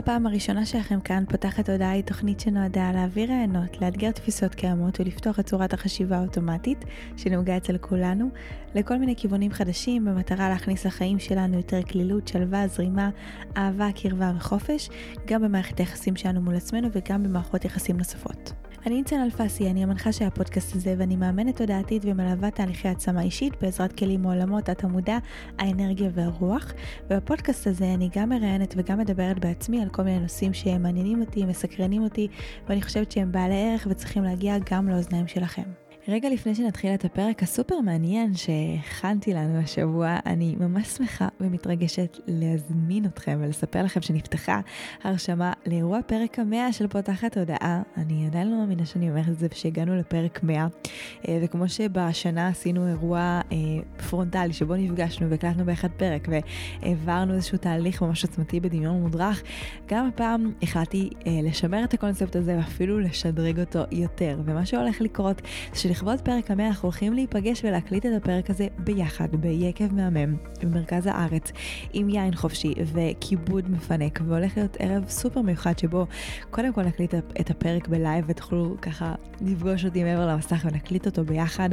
הפעם הראשונה שלכם כאן, פותחת הודעה היא תוכנית שנועדה להעביר רעיונות, לאתגר תפיסות קיימות ולפתוח את צורת החשיבה האוטומטית שנהוגה אצל כולנו, לכל מיני כיוונים חדשים במטרה להכניס לחיים שלנו יותר כלילות, שלווה, זרימה, אהבה, קרבה וחופש, גם במערכת היחסים שלנו מול עצמנו וגם במערכות יחסים נוספות. אני ניצן אלפסי, אני המנחה של הפודקאסט הזה ואני מאמנת תודעתית ומלווה תהליכי עצמה אישית בעזרת כלים מעולמות התמודע, האנרגיה והרוח. ובפודקאסט הזה אני גם מראיינת וגם מדברת בעצמי על כל מיני נושאים שהם מעניינים אותי, מסקרנים אותי, ואני חושבת שהם בעלי ערך וצריכים להגיע גם לאוזניים שלכם. רגע לפני שנתחיל את הפרק הסופר מעניין שהכנתי לנו השבוע, אני ממש שמחה ומתרגשת להזמין אתכם ולספר לכם שנפתחה הרשמה לאירוע פרק המאה של פותחת הודעה. אני עדיין לא מאמינה שאני אומרת את זה ושהגענו לפרק 100. אה, וכמו שבשנה עשינו אירוע אה, פרונטלי שבו נפגשנו והקלטנו באחד פרק והעברנו איזשהו תהליך ממש עוצמתי בדמיון מודרך, גם הפעם החלטתי אה, לשמר את הקונספט הזה ואפילו לשדרג אותו יותר. ומה שהולך לקרות זה שלכבוד פרק המאה אנחנו הולכים להיפגש ולהקליט את הפרק הזה ביחד, ביקב מהמם, במרכז הארץ, עם יין חופשי וכיבוד מפנק, והולך להיות ערב סופר מיוחד שבו קודם כל נקליט את הפרק ב live ותוכלו ככה לפגוש אותי מעבר למסך ונקליט אותו ביחד.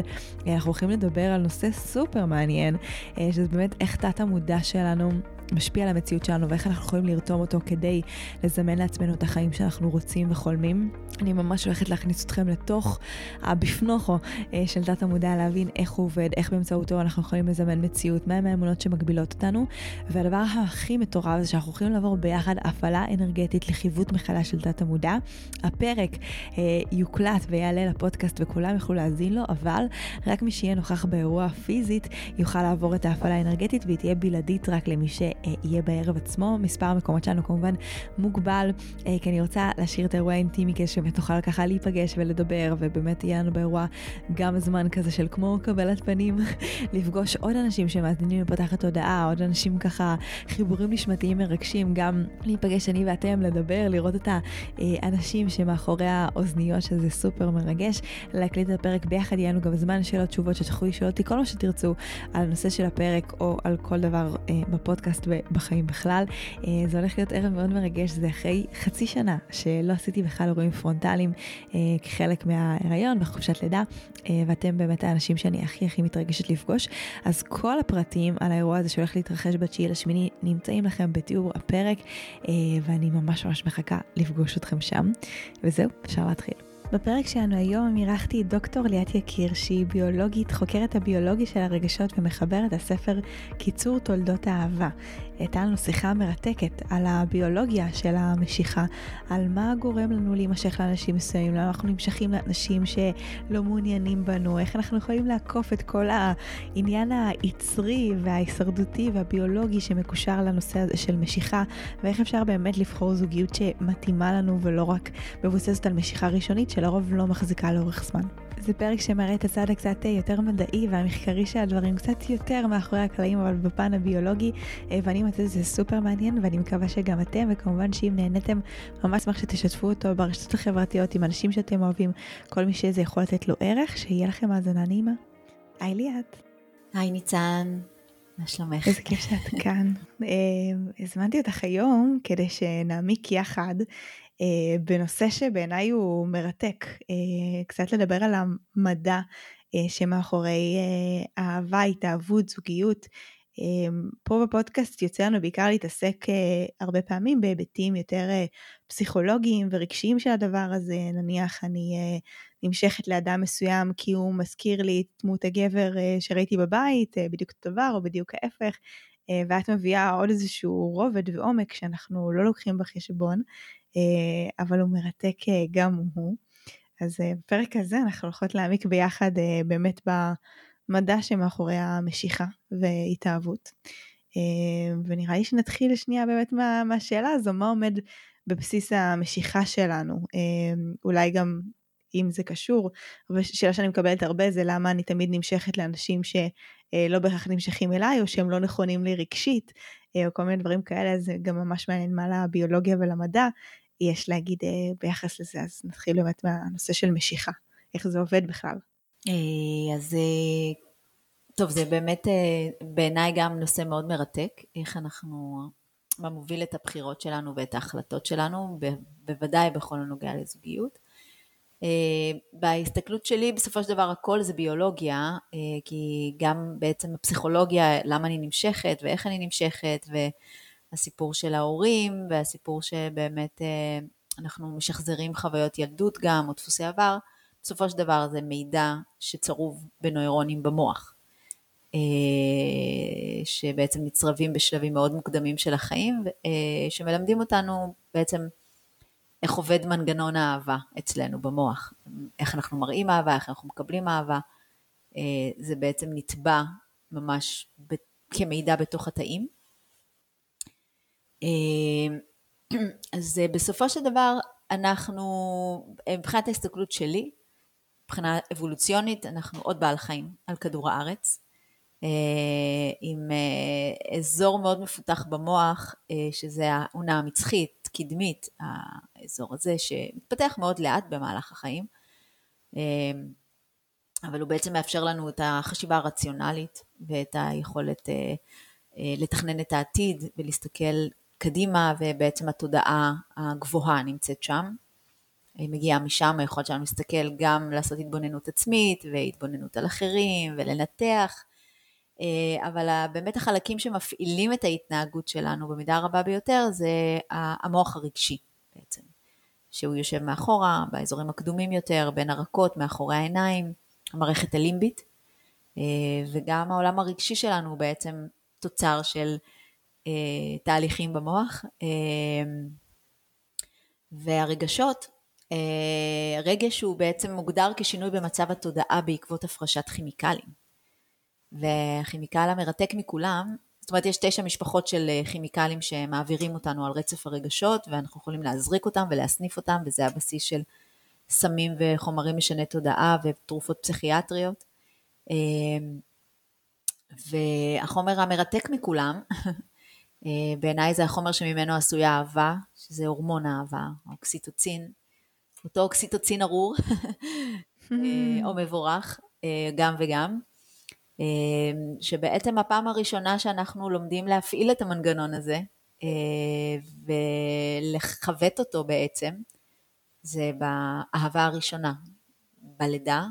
אנחנו הולכים לדבר על נושא סופר מעניין, אה, שזה באמת איך תת המודע שלנו משפיע על המציאות שלנו ואיך אנחנו יכולים לרתום אותו כדי לזמן לעצמנו את החיים שאנחנו רוצים וחולמים. אני ממש הולכת להכניס אתכם לתוך הבפנוכו אה, של תת המודע, להבין איך הוא עובד, איך באמצעותו אנחנו יכולים לזמן מציאות, מהם האמונות שמגבילות אותנו. והדבר הכי מטורף זה שאנחנו הולכים לעבור ביחד הפעלה אנרגטית לחיווט מחדש של תת המודע. הפרק אה, יוקלט ויעלה לפודקאסט וכולם יוכלו להאזין לו, אבל רק מי שיהיה נוכח באירוע פיזית יוכל לעבור את ההפעלה האנרגטית והיא תהיה בלעדית רק למי ש... יהיה בערב עצמו. מספר המקומות שלנו כמובן מוגבל, אה, כי אני רוצה להשאיר את האירוע האינטימי כדי שבאמת תוכל ככה להיפגש ולדבר, ובאמת יהיה לנו באירוע גם זמן כזה של כמו קבלת פנים, לפגוש עוד אנשים שמאזינים לפתחת הודעה, עוד אנשים ככה חיבורים נשמתיים מרגשים, גם להיפגש אני ואתם, לדבר, לראות את האנשים שמאחורי האוזניות, שזה סופר מרגש, להקליט את הפרק ביחד, יהיה לנו גם זמן שאלות תשובות שתוכלו לשאול אותי כל מה שתרצו על הנושא של הפרק או על כל דבר אה, בפודקאסט ובחיים בכלל. אה, זה הולך להיות ערב מאוד מרגש, זה אחרי חצי שנה שלא עשיתי בכלל אירועים פרונטליים אה, כחלק מההיריון וחופשת לידה, אה, ואתם באמת האנשים שאני הכי הכי מתרגשת לפגוש. אז כל הפרטים על האירוע הזה שהולך להתרחש בתשיעי לשמיני נמצאים לכם בתיאור הפרק, ואני ממש ממש מחכה לפגוש אתכם שם. וזהו, אפשר להתחיל. בפרק שלנו היום אירחתי את דוקטור ליאת יקיר, שהיא ביולוגית, חוקרת הביולוגיה של הרגשות ומחברת הספר קיצור תולדות האהבה. הייתה לנו שיחה מרתקת על הביולוגיה של המשיכה, על מה גורם לנו להימשך לאנשים מסוימים, למה אנחנו נמשכים לאנשים שלא מעוניינים בנו, איך אנחנו יכולים לעקוף את כל העניין היצרי וההישרדותי והביולוגי שמקושר לנושא הזה של משיכה, ואיך אפשר באמת לבחור זוגיות שמתאימה לנו ולא רק מבוססת על משיכה ראשונית שלרוב לא מחזיקה לאורך זמן. זה פרק שמראה את הצד הקצת יותר מדעי והמחקרי של הדברים, קצת יותר מאחורי הקלעים, אבל בפן הביולוגי, אה, ואני מוצאת את זה סופר מעניין, ואני מקווה שגם אתם, וכמובן שאם נהניתם, ממש אשמח שתשתפו אותו ברשתות החברתיות עם אנשים שאתם אוהבים, כל מי שזה יכול לתת לו ערך, שיהיה לכם האזנה נעימה. היי ליאת. היי ניצן, מה שלומך? איזה כיף שאת כאן. אה, הזמנתי אותך היום כדי שנעמיק יחד אה, בנושא שבעיניי הוא מרתק, אה, קצת לדבר על המדע אה, שמאחורי אה, אהבה, התאהבות, זוגיות. אה, פה בפודקאסט יוצא לנו בעיקר להתעסק אה, הרבה פעמים בהיבטים יותר אה, פסיכולוגיים ורגשיים של הדבר הזה, נניח אני אה, נמשכת לאדם מסוים כי הוא מזכיר לי את דמות הגבר אה, שראיתי בבית, אה, בדיוק אותו דבר או בדיוק ההפך. אה, ואת מביאה עוד איזשהו רובד ועומק שאנחנו לא לוקחים בחשבון, אה, אבל הוא מרתק אה, גם הוא. אז בפרק הזה אנחנו הולכות להעמיק ביחד באמת במדע שמאחורי המשיכה והתאהבות. ונראה לי שנתחיל שנייה באמת מה, מהשאלה הזו, מה עומד בבסיס המשיכה שלנו. אולי גם אם זה קשור. ושאלה שאני מקבלת הרבה זה למה אני תמיד נמשכת לאנשים שלא בהכרח נמשכים אליי, או שהם לא נכונים לי רגשית, או כל מיני דברים כאלה, זה גם ממש מעניין מה לביולוגיה ולמדע יש להגיד ביחס לזה, אז נתחיל באמת מהנושא של משיכה, איך זה עובד בכלל. אז טוב, זה באמת בעיניי גם נושא מאוד מרתק, איך אנחנו מה מוביל את הבחירות שלנו ואת ההחלטות שלנו, בוודאי בכל הנוגע לזוגיות. אה, בהסתכלות שלי בסופו של דבר הכל זה ביולוגיה, אה, כי גם בעצם הפסיכולוגיה, למה אני נמשכת ואיך אני נמשכת, והסיפור של ההורים, והסיפור שבאמת אה, אנחנו משחזרים חוויות ילדות גם, או דפוסי עבר, בסופו של דבר זה מידע שצרוב בנוירונים במוח. שבעצם נצרבים בשלבים מאוד מוקדמים של החיים, שמלמדים אותנו בעצם איך עובד מנגנון האהבה אצלנו במוח, איך אנחנו מראים אהבה, איך אנחנו מקבלים אהבה, אה, זה בעצם נתבע ממש כמידע בתוך התאים. אז בסופו של דבר אנחנו, מבחינת ההסתכלות שלי, מבחינה אבולוציונית, אנחנו עוד בעל חיים על כדור הארץ. אה, עם אה, אזור מאוד מפותח במוח, אה, שזה האונה המצחית, קדמית, האזור הזה שמתפתח מאוד לאט במהלך החיים, אבל הוא בעצם מאפשר לנו את החשיבה הרציונלית ואת היכולת לתכנן את העתיד ולהסתכל קדימה, ובעצם התודעה הגבוהה נמצאת שם. היא מגיעה משם, היכולת שלנו להסתכל גם לעשות התבוננות עצמית והתבוננות על אחרים ולנתח אבל באמת החלקים שמפעילים את ההתנהגות שלנו במידה רבה ביותר זה המוח הרגשי בעצם, שהוא יושב מאחורה, באזורים הקדומים יותר, בין הרכות, מאחורי העיניים, המערכת הלימבית, אה, וגם העולם הרגשי שלנו הוא בעצם תוצר של אה, תהליכים במוח, והרגשות, רגש הוא בעצם מוגדר כשינוי במצב התודעה בעקבות הפרשת כימיקלים. והכימיקל המרתק מכולם, זאת אומרת יש תשע משפחות של אה, כימיקלים שמעבירים אותנו על רצף הרגשות ואנחנו יכולים להזריק אותם ולהסניף אותם וזה הבסיס של סמים וחומרים משני תודעה ותרופות פסיכיאטריות. אמ, והחומר המרתק מכולם, אה, בעיניי זה החומר שממנו עשויה אהבה, שזה הורמון האהבה, האוקסיטוצין, אותו אוקסיטוצין ארור אה, או מבורך, גם וגם. אמ, שבעצם הפעם הראשונה שאנחנו לומדים להפעיל את המנגנון הזה אה, ולכבט אותו בעצם, זה באהבה הראשונה, בלידה.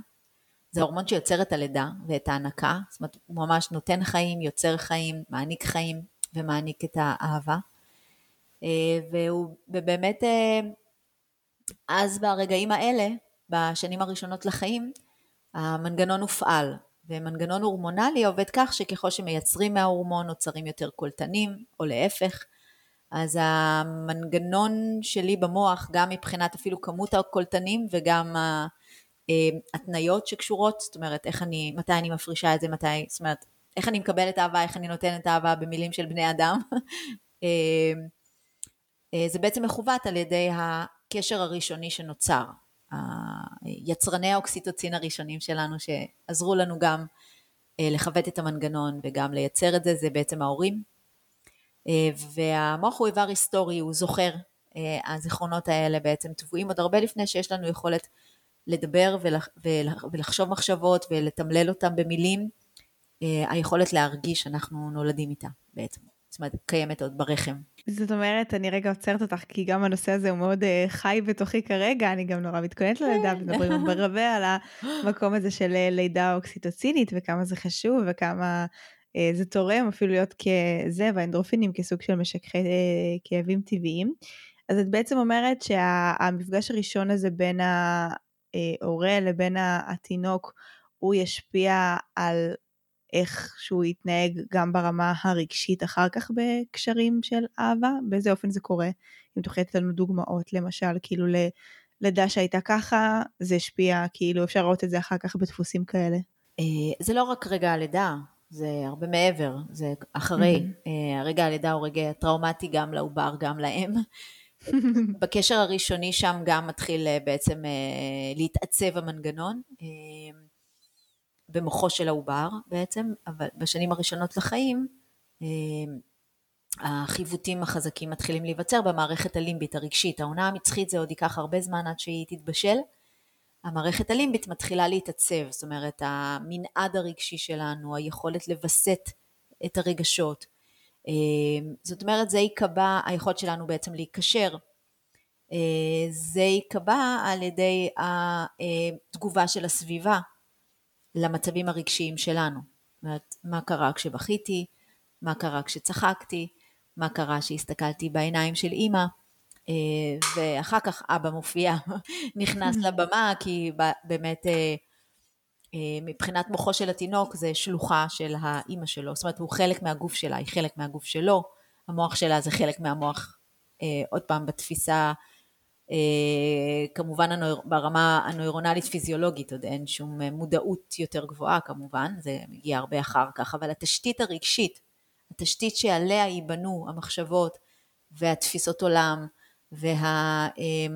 זה הורמון שיוצר את הלידה ואת ההנקה, זאת אומרת הוא ממש נותן חיים, יוצר חיים, מעניק חיים ומעניק את האהבה. אה, והוא, ובאמת אה, אז ברגעים האלה, בשנים הראשונות לחיים, המנגנון הופעל, ומנגנון הורמונלי עובד כך שככל שמייצרים מההורמון נוצרים יותר קולטנים, או להפך. אז המנגנון שלי במוח, גם מבחינת אפילו כמות הקולטנים וגם ההתניות שקשורות, זאת אומרת, איך אני, מתי אני מפרישה את זה, מתי, זאת אומרת, איך אני מקבלת אהבה, איך אני נותנת אהבה במילים של בני אדם. אה, אה, זה בעצם מכוות על ידי הקשר הראשוני שנוצר. יצרני האוקסיטוצין הראשונים שלנו שעזרו לנו גם אה, לכבד את המנגנון וגם לייצר את זה, זה בעצם ההורים. אה, והמוח הוא איבר היסטורי, הוא זוכר, אה, הזיכרונות האלה בעצם טבועים עוד הרבה לפני שיש לנו יכולת לדבר ולחשוב מחשבות ולתמלל אותם במילים, היכולת להרגיש שאנחנו נולדים איתה בעצם, זאת אומרת קיימת עוד ברחם. זאת אומרת, אני רגע עוצרת אותך, כי גם הנושא הזה הוא מאוד uh, חי בתוכי כרגע, אני גם נורא מתכוננת ללידה, כן. מדברים הרבה על המקום הזה של אה, לידה אוקסיטוצינית, וכמה זה חשוב, וכמה uh, זה תורם אפילו להיות כזה, והאנדרופינים כסוג של משככי uh, כאבים טבעיים. אז את בעצם אומרת שהמפגש הראשון הזה בין ההורה לבין התינוק, הוא ישפיע על איך שהוא יתנהג גם ברמה הרגשית אחר כך בקשרים של אהבה? באיזה אופן זה קורה? אם תוכלי לתת לנו דוגמאות, למשל, כאילו ללידה שהייתה ככה, זה השפיע, כאילו אפשר לראות את זה אחר כך בדפוסים כאלה. אה, זה לא רק רגע הלידה, זה הרבה מעבר, זה אחרי. Mm-hmm. רגע הלידה הוא רגע טראומטי גם לעובר, גם לאם. בקשר הראשוני שם גם מתחיל אה, בעצם אה, להתעצב המנגנון אה, במוחו של העובר בעצם, אבל בשנים הראשונות לחיים החיווטים החזקים מתחילים להיווצר במערכת הלימבית הרגשית. העונה המצחית זה עוד ייקח הרבה זמן עד שהיא תתבשל. המערכת הלימבית מתחילה להתעצב, זאת אומרת המנעד הרגשי שלנו, היכולת לווסת את הרגשות. זאת אומרת זה ייקבע, היכולת שלנו בעצם להיקשר אה, זה ייקבע על ידי התגובה של הסביבה למצבים הרגשיים שלנו. זאת מה קרה כשבכיתי, מה קרה כשצחקתי, מה קרה כשהסתכלתי בעיניים של אימא, אה, ואחר כך אבא מופיע, נכנס לבמה, כי באמת אה, מבחינת מוחו של התינוק זה שלוחה של האימא שלו, זאת אומרת הוא חלק מהגוף שלה, היא חלק מהגוף שלו, המוח שלה זה חלק מהמוח, עוד פעם בתפיסה אה, כמובן הנויר, ברמה הנוירונלית פיזיולוגית עוד אין שום מודעות יותר גבוהה כמובן, זה מגיע הרבה אחר כך, אבל התשתית הרגשית, התשתית שעליה ייבנו המחשבות והתפיסות עולם ומה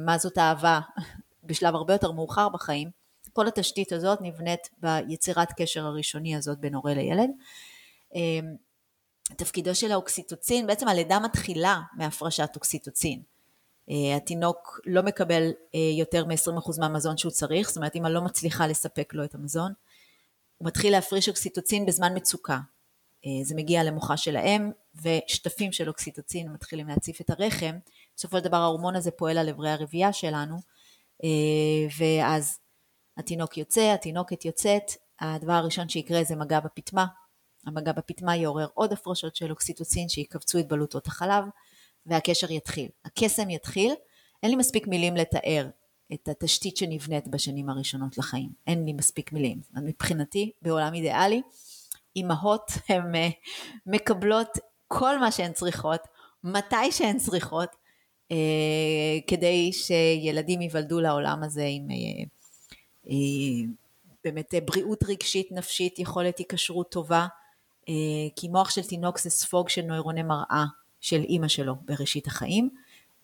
אה, זאת אהבה בשלב הרבה יותר מאוחר בחיים, כל התשתית הזאת נבנית ביצירת קשר הראשוני הזאת בין הורה לילד. אה, תפקידו של האוקסיטוצין, בעצם הלידה מתחילה מהפרשת אוקסיטוצין. אה, התינוק לא מקבל אה, יותר מ-20% מהמזון שהוא צריך, זאת אומרת אמא לא מצליחה לספק לו את המזון, הוא מתחיל להפריש אוקסיטוצין בזמן מצוקה. אה, זה מגיע למוחה של האם ושטפים של אוקסיטוצין מתחילים להציף את הרחם, בסופו של דבר ההורמון הזה פועל על אברי הרבייה שלנו, ואז התינוק יוצא, התינוקת יוצאת, הדבר הראשון שיקרה זה מגע בפטמה, המגע בפטמה יעורר עוד הפרשות של אוקסיטוצין שיקבצו את בלוטות החלב, והקשר יתחיל. הקסם יתחיל, אין לי מספיק מילים לתאר את התשתית שנבנית בשנים הראשונות לחיים. אין לי מספיק מילים. מבחינתי, בעולם אידיאלי, אימהות הן אה, מקבלות כל מה שהן צריכות, מתי שהן צריכות, אה, כדי שילדים ייוולדו לעולם הזה עם אה, באמת בריאות רגשית, נפשית, יכולת היקשרות טובה, כי מוח של תינוק זה ספוג של נוירוני מראה. של אימא שלו בראשית החיים,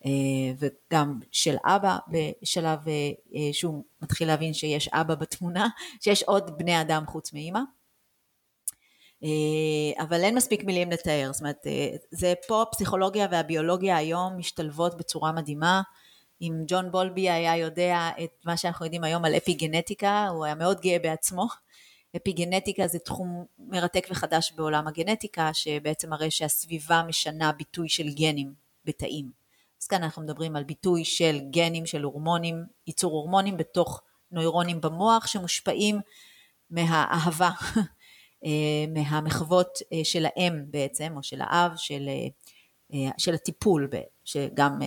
אה, וגם של אבא בשלב אה, אה, שהוא מתחיל להבין שיש אבא בתמונה, שיש עוד בני אדם חוץ מאימא. אבל אין מספיק מילים לתאר, זאת אומרת, זה פה הפסיכולוגיה והביולוגיה היום משתלבות בצורה מדהימה. אם ג'ון בולבי היה יודע את מה שאנחנו יודעים היום על אפי גנטיקה, הוא היה מאוד גאה בעצמו. אפיגנטיקה זה תחום מרתק וחדש בעולם הגנטיקה, שבעצם מראה שהסביבה משנה ביטוי של גנים בתאים. אז כאן אנחנו מדברים על ביטוי של גנים, של הורמונים, ייצור הורמונים בתוך נוירונים במוח שמושפעים מהאהבה, אה, מהמחוות אה, של האם בעצם, או של האב, של, אה, של הטיפול, שגם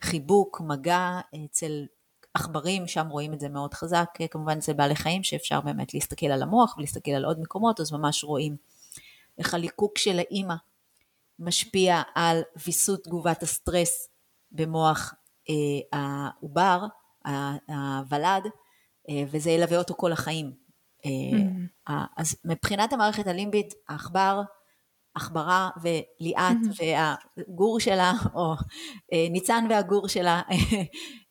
חיבוק, מגע אצל עכברים, שם רואים את זה מאוד חזק, כמובן אצל בעלי חיים, שאפשר באמת להסתכל על המוח ולהסתכל על עוד מקומות, אז ממש רואים איך הליקוק של האימא משפיע על ויסות תגובת הסטרס במוח אה, העובר, הוולד, אה, וזה ילווה אותו כל החיים. אה, mm-hmm. אז מבחינת המערכת הלימבית, העכבר עכברה וליאת והגור שלה, או אה, ניצן והגור שלה,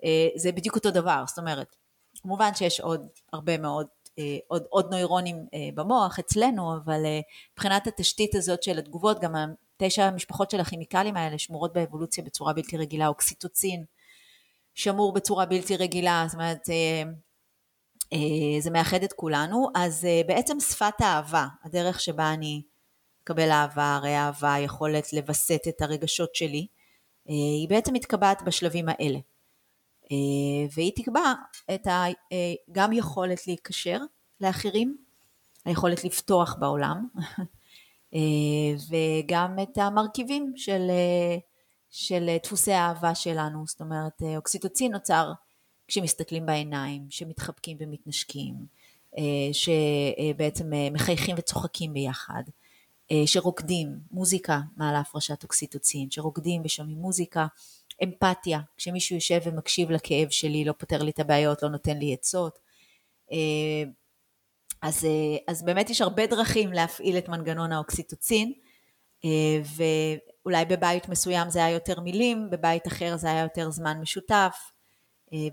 אה, זה בדיוק אותו דבר, זאת אומרת, כמובן שיש עוד הרבה מאוד, אה, עוד, עוד נוירונים במוח אצלנו, אבל מבחינת התשתית הזאת של התגובות, גם תשע המשפחות של הכימיקלים האלה שמורות באבולוציה בצורה בלתי רגילה, אוקסיטוצין שמור בצורה בלתי רגילה, זאת אומרת, זה מאחד את כולנו, אז בעצם שפת האהבה, הדרך שבה אני לקבל אהבה, הרי אהבה, יכולת לווסת את הרגשות שלי, אה, היא בעצם מתקבעת בשלבים האלה. אה, והיא תקבע את ה, אה, גם יכולת להיקשר לאחרים, היכולת לפתוח בעולם, וגם את המרכיבים של, של דפוסי האהבה שלנו, זאת אומרת אוקסיטוצין נוצר כשמסתכלים בעיניים, שמתחבקים ומתנשקים, שבעצם מחייכים וצוחקים ביחד, שרוקדים, מוזיקה מעלה הפרשת אוקסיטוצין, שרוקדים ושומעים מוזיקה, אמפתיה, כשמישהו יושב ומקשיב לכאב שלי, לא פותר לי את הבעיות, לא נותן לי עצות. אה, אז, אה, אז באמת יש הרבה דרכים להפעיל את מנגנון האוקסיטוצין. ואולי בבית מסוים זה היה יותר מילים, בבית אחר זה היה יותר זמן משותף,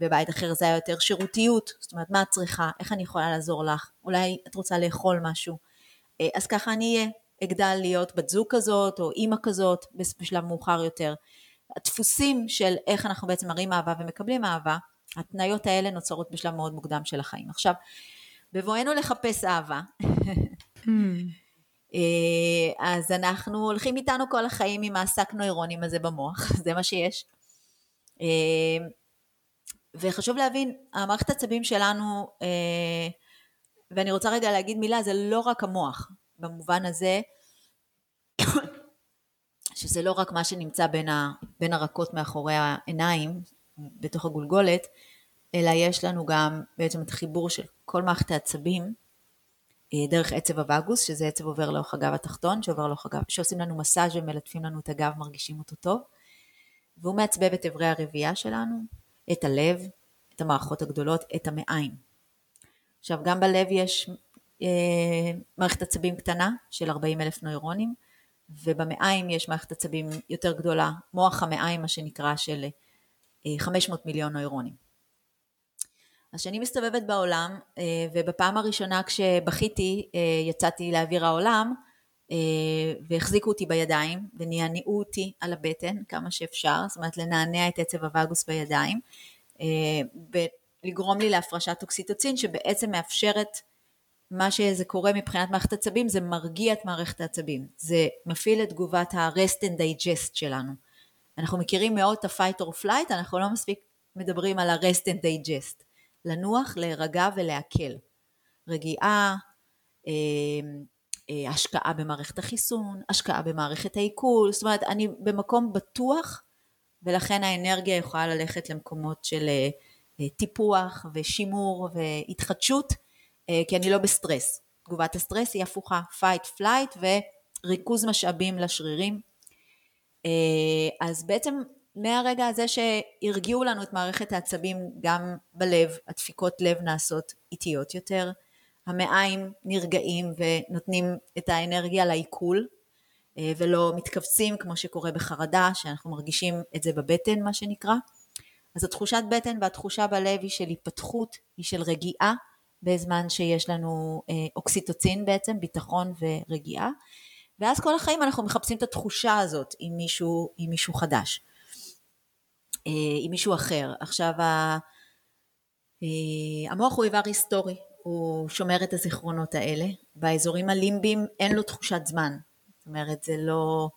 בבית אחר זה היה יותר שירותיות, זאת אומרת מה את צריכה, איך אני יכולה לעזור לך, אולי את רוצה לאכול משהו, אז ככה אני אהיה, אגדל להיות בת זוג כזאת או אימא כזאת בשלב מאוחר יותר. הדפוסים של איך אנחנו בעצם מראים אהבה ומקבלים אהבה, התניות האלה נוצרות בשלב מאוד מוקדם של החיים. עכשיו, בבואנו לחפש אהבה, hmm. אה, אז אנחנו הולכים איתנו כל החיים עם השק נוירונים הזה במוח, זה מה שיש. אה, וחשוב להבין, המערכת העצבים שלנו, אה, ואני רוצה רגע להגיד מילה, זה לא רק המוח, במובן הזה שזה לא רק מה שנמצא בין, ה, בין הרקות מאחורי העיניים, בתוך הגולגולת, אלא יש לנו גם בעצם את החיבור של כל מערכת העצבים אה, דרך עצב הווגוס, שזה עצב עובר לאורך הגב התחתון, שעובר לאורך הגב, שעושים לנו מסאז' ומלטפים לנו את הגב, מרגישים אותו טוב, והוא מעצבב את אברי הרבייה שלנו, את הלב, את המערכות הגדולות, את המעיים. עכשיו גם בלב יש מערכת עצבים קטנה של 40 אלף נוירונים, ובמעיים יש מערכת עצבים יותר גדולה, מוח המעיים מה שנקרא של 500 אה, מיליון נוירונים. אז כשאני מסתובבת בעולם, אה, ובפעם הראשונה כשבכיתי יצאתי לאוויר העולם, והחזיקו אותי בידיים ונענעו אותי על הבטן כמה שאפשר, זאת אומרת לנענע את עצב הווגוס בידיים, ולגרום לי להפרשת אוקסיטוצין שבעצם מאפשרת מה שזה קורה מבחינת מערכת עצבים זה מרגיע את מערכת העצבים, זה מפעיל את תגובת ה-rest and digest שלנו. אנחנו מכירים מאוד את ה-fight or flight, אנחנו לא מספיק מדברים על ה-rest and digest. לנוח, להירגע ולהקל. רגיעה, אה, אה, השקעה במערכת החיסון, השקעה במערכת העיכול, זאת אומרת אני במקום בטוח ולכן האנרגיה יכולה ללכת למקומות של אה, טיפוח ושימור והתחדשות אה, כי אני לא בסטרס. תגובת הסטרס היא הפוכה, fight, flight וריכוז משאבים לשרירים. אה, אז בעצם מהרגע הזה שהרגיעו לנו את מערכת העצבים גם בלב, הדפיקות לב נעשות איטיות יותר, המעיים נרגעים ונותנים את האנרגיה לעיכול אה, ולא מתכווצים כמו שקורה בחרדה, שאנחנו מרגישים את זה בבטן מה שנקרא. אז התחושת בטן והתחושה בלב היא של היפתחות, היא של רגיעה, בזמן שיש לנו אה, אוקסיטוצין בעצם, ביטחון ורגיעה, ואז כל החיים אנחנו מחפשים את התחושה הזאת עם מישהו, עם מישהו חדש, אה, עם מישהו אחר. עכשיו אה, המוח הוא איבר היסטורי, הוא שומר את הזיכרונות האלה, באזורים הלימביים אין לו תחושת זמן, זאת אומרת זה לא,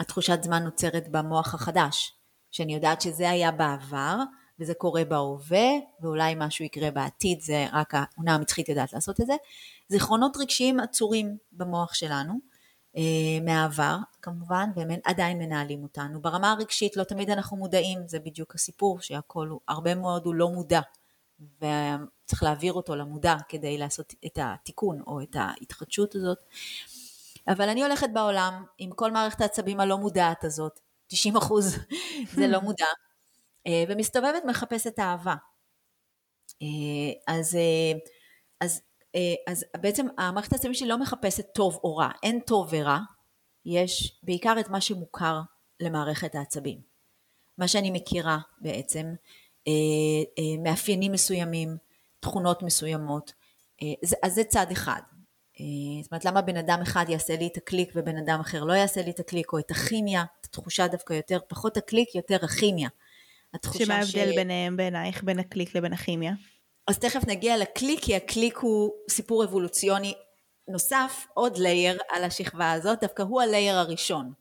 התחושת זמן נוצרת במוח החדש, שאני יודעת שזה היה בעבר, וזה קורה בהווה, ואולי משהו יקרה בעתיד, זה רק העונה המצחית יודעת לעשות את זה. זיכרונות רגשיים עצורים במוח שלנו, אה, מהעבר כמובן, והם עדיין מנהלים אותנו. ברמה הרגשית לא תמיד אנחנו מודעים, זה בדיוק הסיפור, שהכל, הרבה מאוד הוא לא מודע, וצריך להעביר אותו למודע כדי לעשות את התיקון או את ההתחדשות הזאת. אבל אני הולכת בעולם עם כל מערכת העצבים הלא מודעת הזאת, 90 אחוז זה לא מודע, ומסתובבת מחפשת אהבה. אה, אז, אה, אז, אז בעצם המערכת העצמית שלי לא מחפשת טוב או רע, אין טוב ורע, יש בעיקר את מה שמוכר למערכת העצבים. מה שאני מכירה בעצם, מאפיינים מסוימים, תכונות מסוימות, אז זה צד אחד. זאת אומרת, למה בן אדם אחד יעשה לי את הקליק ובן אדם אחר לא יעשה לי את הקליק, או את הכימיה, את התחושה דווקא יותר, פחות הקליק, יותר הכימיה. התחושה שמה ההבדל ש... ביניהם בעינייך, בין הקליק לבין הכימיה? אז תכף נגיע לקליק, כי הקליק הוא סיפור אבולוציוני נוסף, עוד layer על השכבה הזאת, דווקא הוא ה layer הראשון.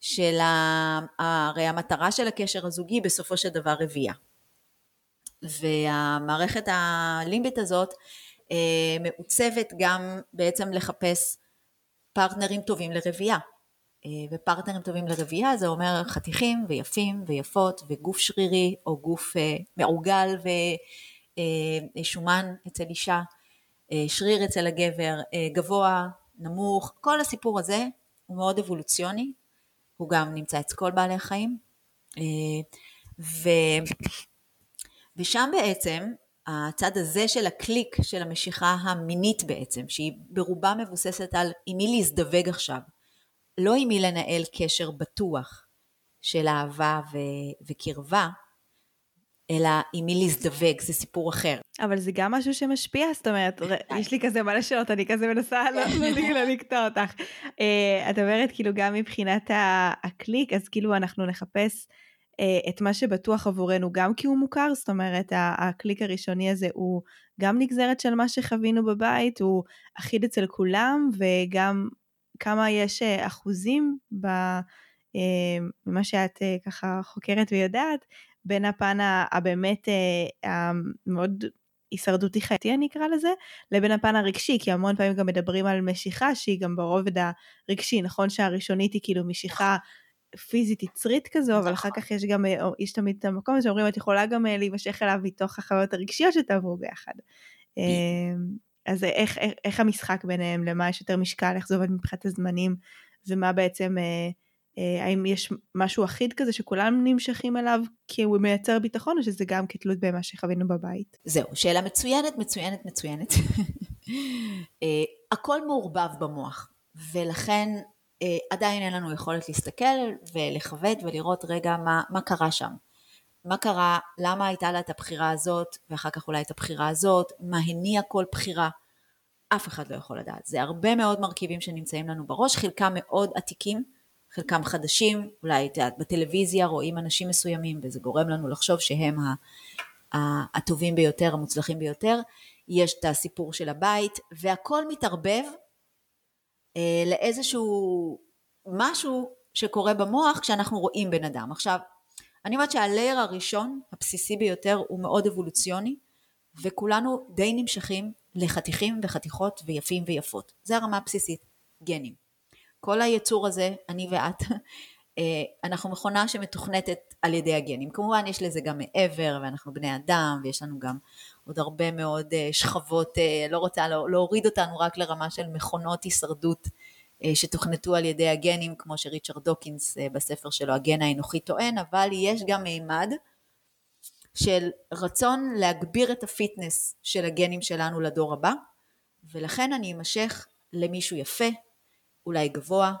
של ה... הרי המטרה של הקשר הזוגי בסופו של דבר רבייה. והמערכת הלימבית הזאת אה, מעוצבת גם בעצם לחפש פרטנרים טובים לרבייה. אה, ופרטנרים טובים לרבייה זה אומר חתיכים ויפים ויפות וגוף שרירי או גוף אה, מעוגל ושומן אה, אצל אישה, שריר אצל הגבר, גבוה, נמוך, כל הסיפור הזה הוא מאוד אבולוציוני, הוא גם נמצא אצל כל בעלי החיים ו... ושם בעצם הצד הזה של הקליק של המשיכה המינית בעצם, שהיא ברובה מבוססת על עם מי להזדווג עכשיו, לא עם מי לנהל קשר בטוח של אהבה ו- וקרבה, אלא עם מי להזדווג, זה סיפור אחר. אבל זה גם משהו שמשפיע, זאת אומרת, יש לי כזה מלא שאלות, אני כזה מנסה לא, לא, לא לקטוע אותך. Uh, את אומרת, כאילו, גם מבחינת הקליק, אז כאילו אנחנו נחפש uh, את מה שבטוח עבורנו, גם כי הוא מוכר, זאת אומרת, הקליק הראשוני הזה הוא גם נגזרת של מה שחווינו בבית, הוא אחיד אצל כולם, וגם כמה יש אה, אחוזים במה שאת ככה חוקרת ויודעת, בין הפן הבאמת המאוד הישרדותי חייתי אני אקרא לזה, לבין הפן הרגשי, כי המון פעמים גם מדברים על משיכה שהיא גם ברובד הרגשי, נכון שהראשונית היא כאילו משיכה פיזית יצרית כזו, אבל אחר נכון. כך יש גם, יש תמיד את המקום הזה שאומרים את יכולה גם אה, להימשך אליו מתוך החוויות הרגשיות שתעברו ביחד. אז איך, איך, איך המשחק ביניהם, למה יש יותר משקל, איך זה עובד מבחינת הזמנים, ומה בעצם אה, אה, האם יש משהו אחיד כזה שכולם נמשכים אליו כי הוא מייצר ביטחון או שזה גם כתלות במה שחווינו בבית? זהו, שאלה מצוינת, מצוינת, מצוינת. אה, הכל מעורבב במוח ולכן אה, עדיין אין לנו יכולת להסתכל ולכבד ולראות רגע מה, מה קרה שם. מה קרה, למה הייתה לה את הבחירה הזאת ואחר כך אולי את הבחירה הזאת, מה הניע כל בחירה. אף אחד לא יכול לדעת. זה הרבה מאוד מרכיבים שנמצאים לנו בראש, חלקם מאוד עתיקים. חלקם חדשים, אולי את יודעת, בטלוויזיה רואים אנשים מסוימים וזה גורם לנו לחשוב שהם הטובים ביותר, המוצלחים ביותר. יש את הסיפור של הבית והכל מתערבב אה, לאיזשהו משהו שקורה במוח כשאנחנו רואים בן אדם. עכשיו, אני אומרת שהלייר הראשון, הבסיסי ביותר, הוא מאוד אבולוציוני וכולנו די נמשכים לחתיכים וחתיכות ויפים ויפות. זה הרמה הבסיסית, גנים. כל היצור הזה, אני ואת, אה, אנחנו מכונה שמתוכנתת על ידי הגנים. כמובן יש לזה גם מעבר, ואנחנו בני אדם, ויש לנו גם עוד הרבה מאוד אה, שכבות, אה, לא רוצה להוריד אותנו רק לרמה של מכונות הישרדות שתוכנתו על ידי הגנים, כמו שריצ'רד דוקינס בספר שלו, הגן האנוכי טוען, אבל יש גם מימד של רצון להגביר את ה fitness של הגנים שלנו לדור הבא, ולכן אני אמשך למישהו יפה, אולי גבוה,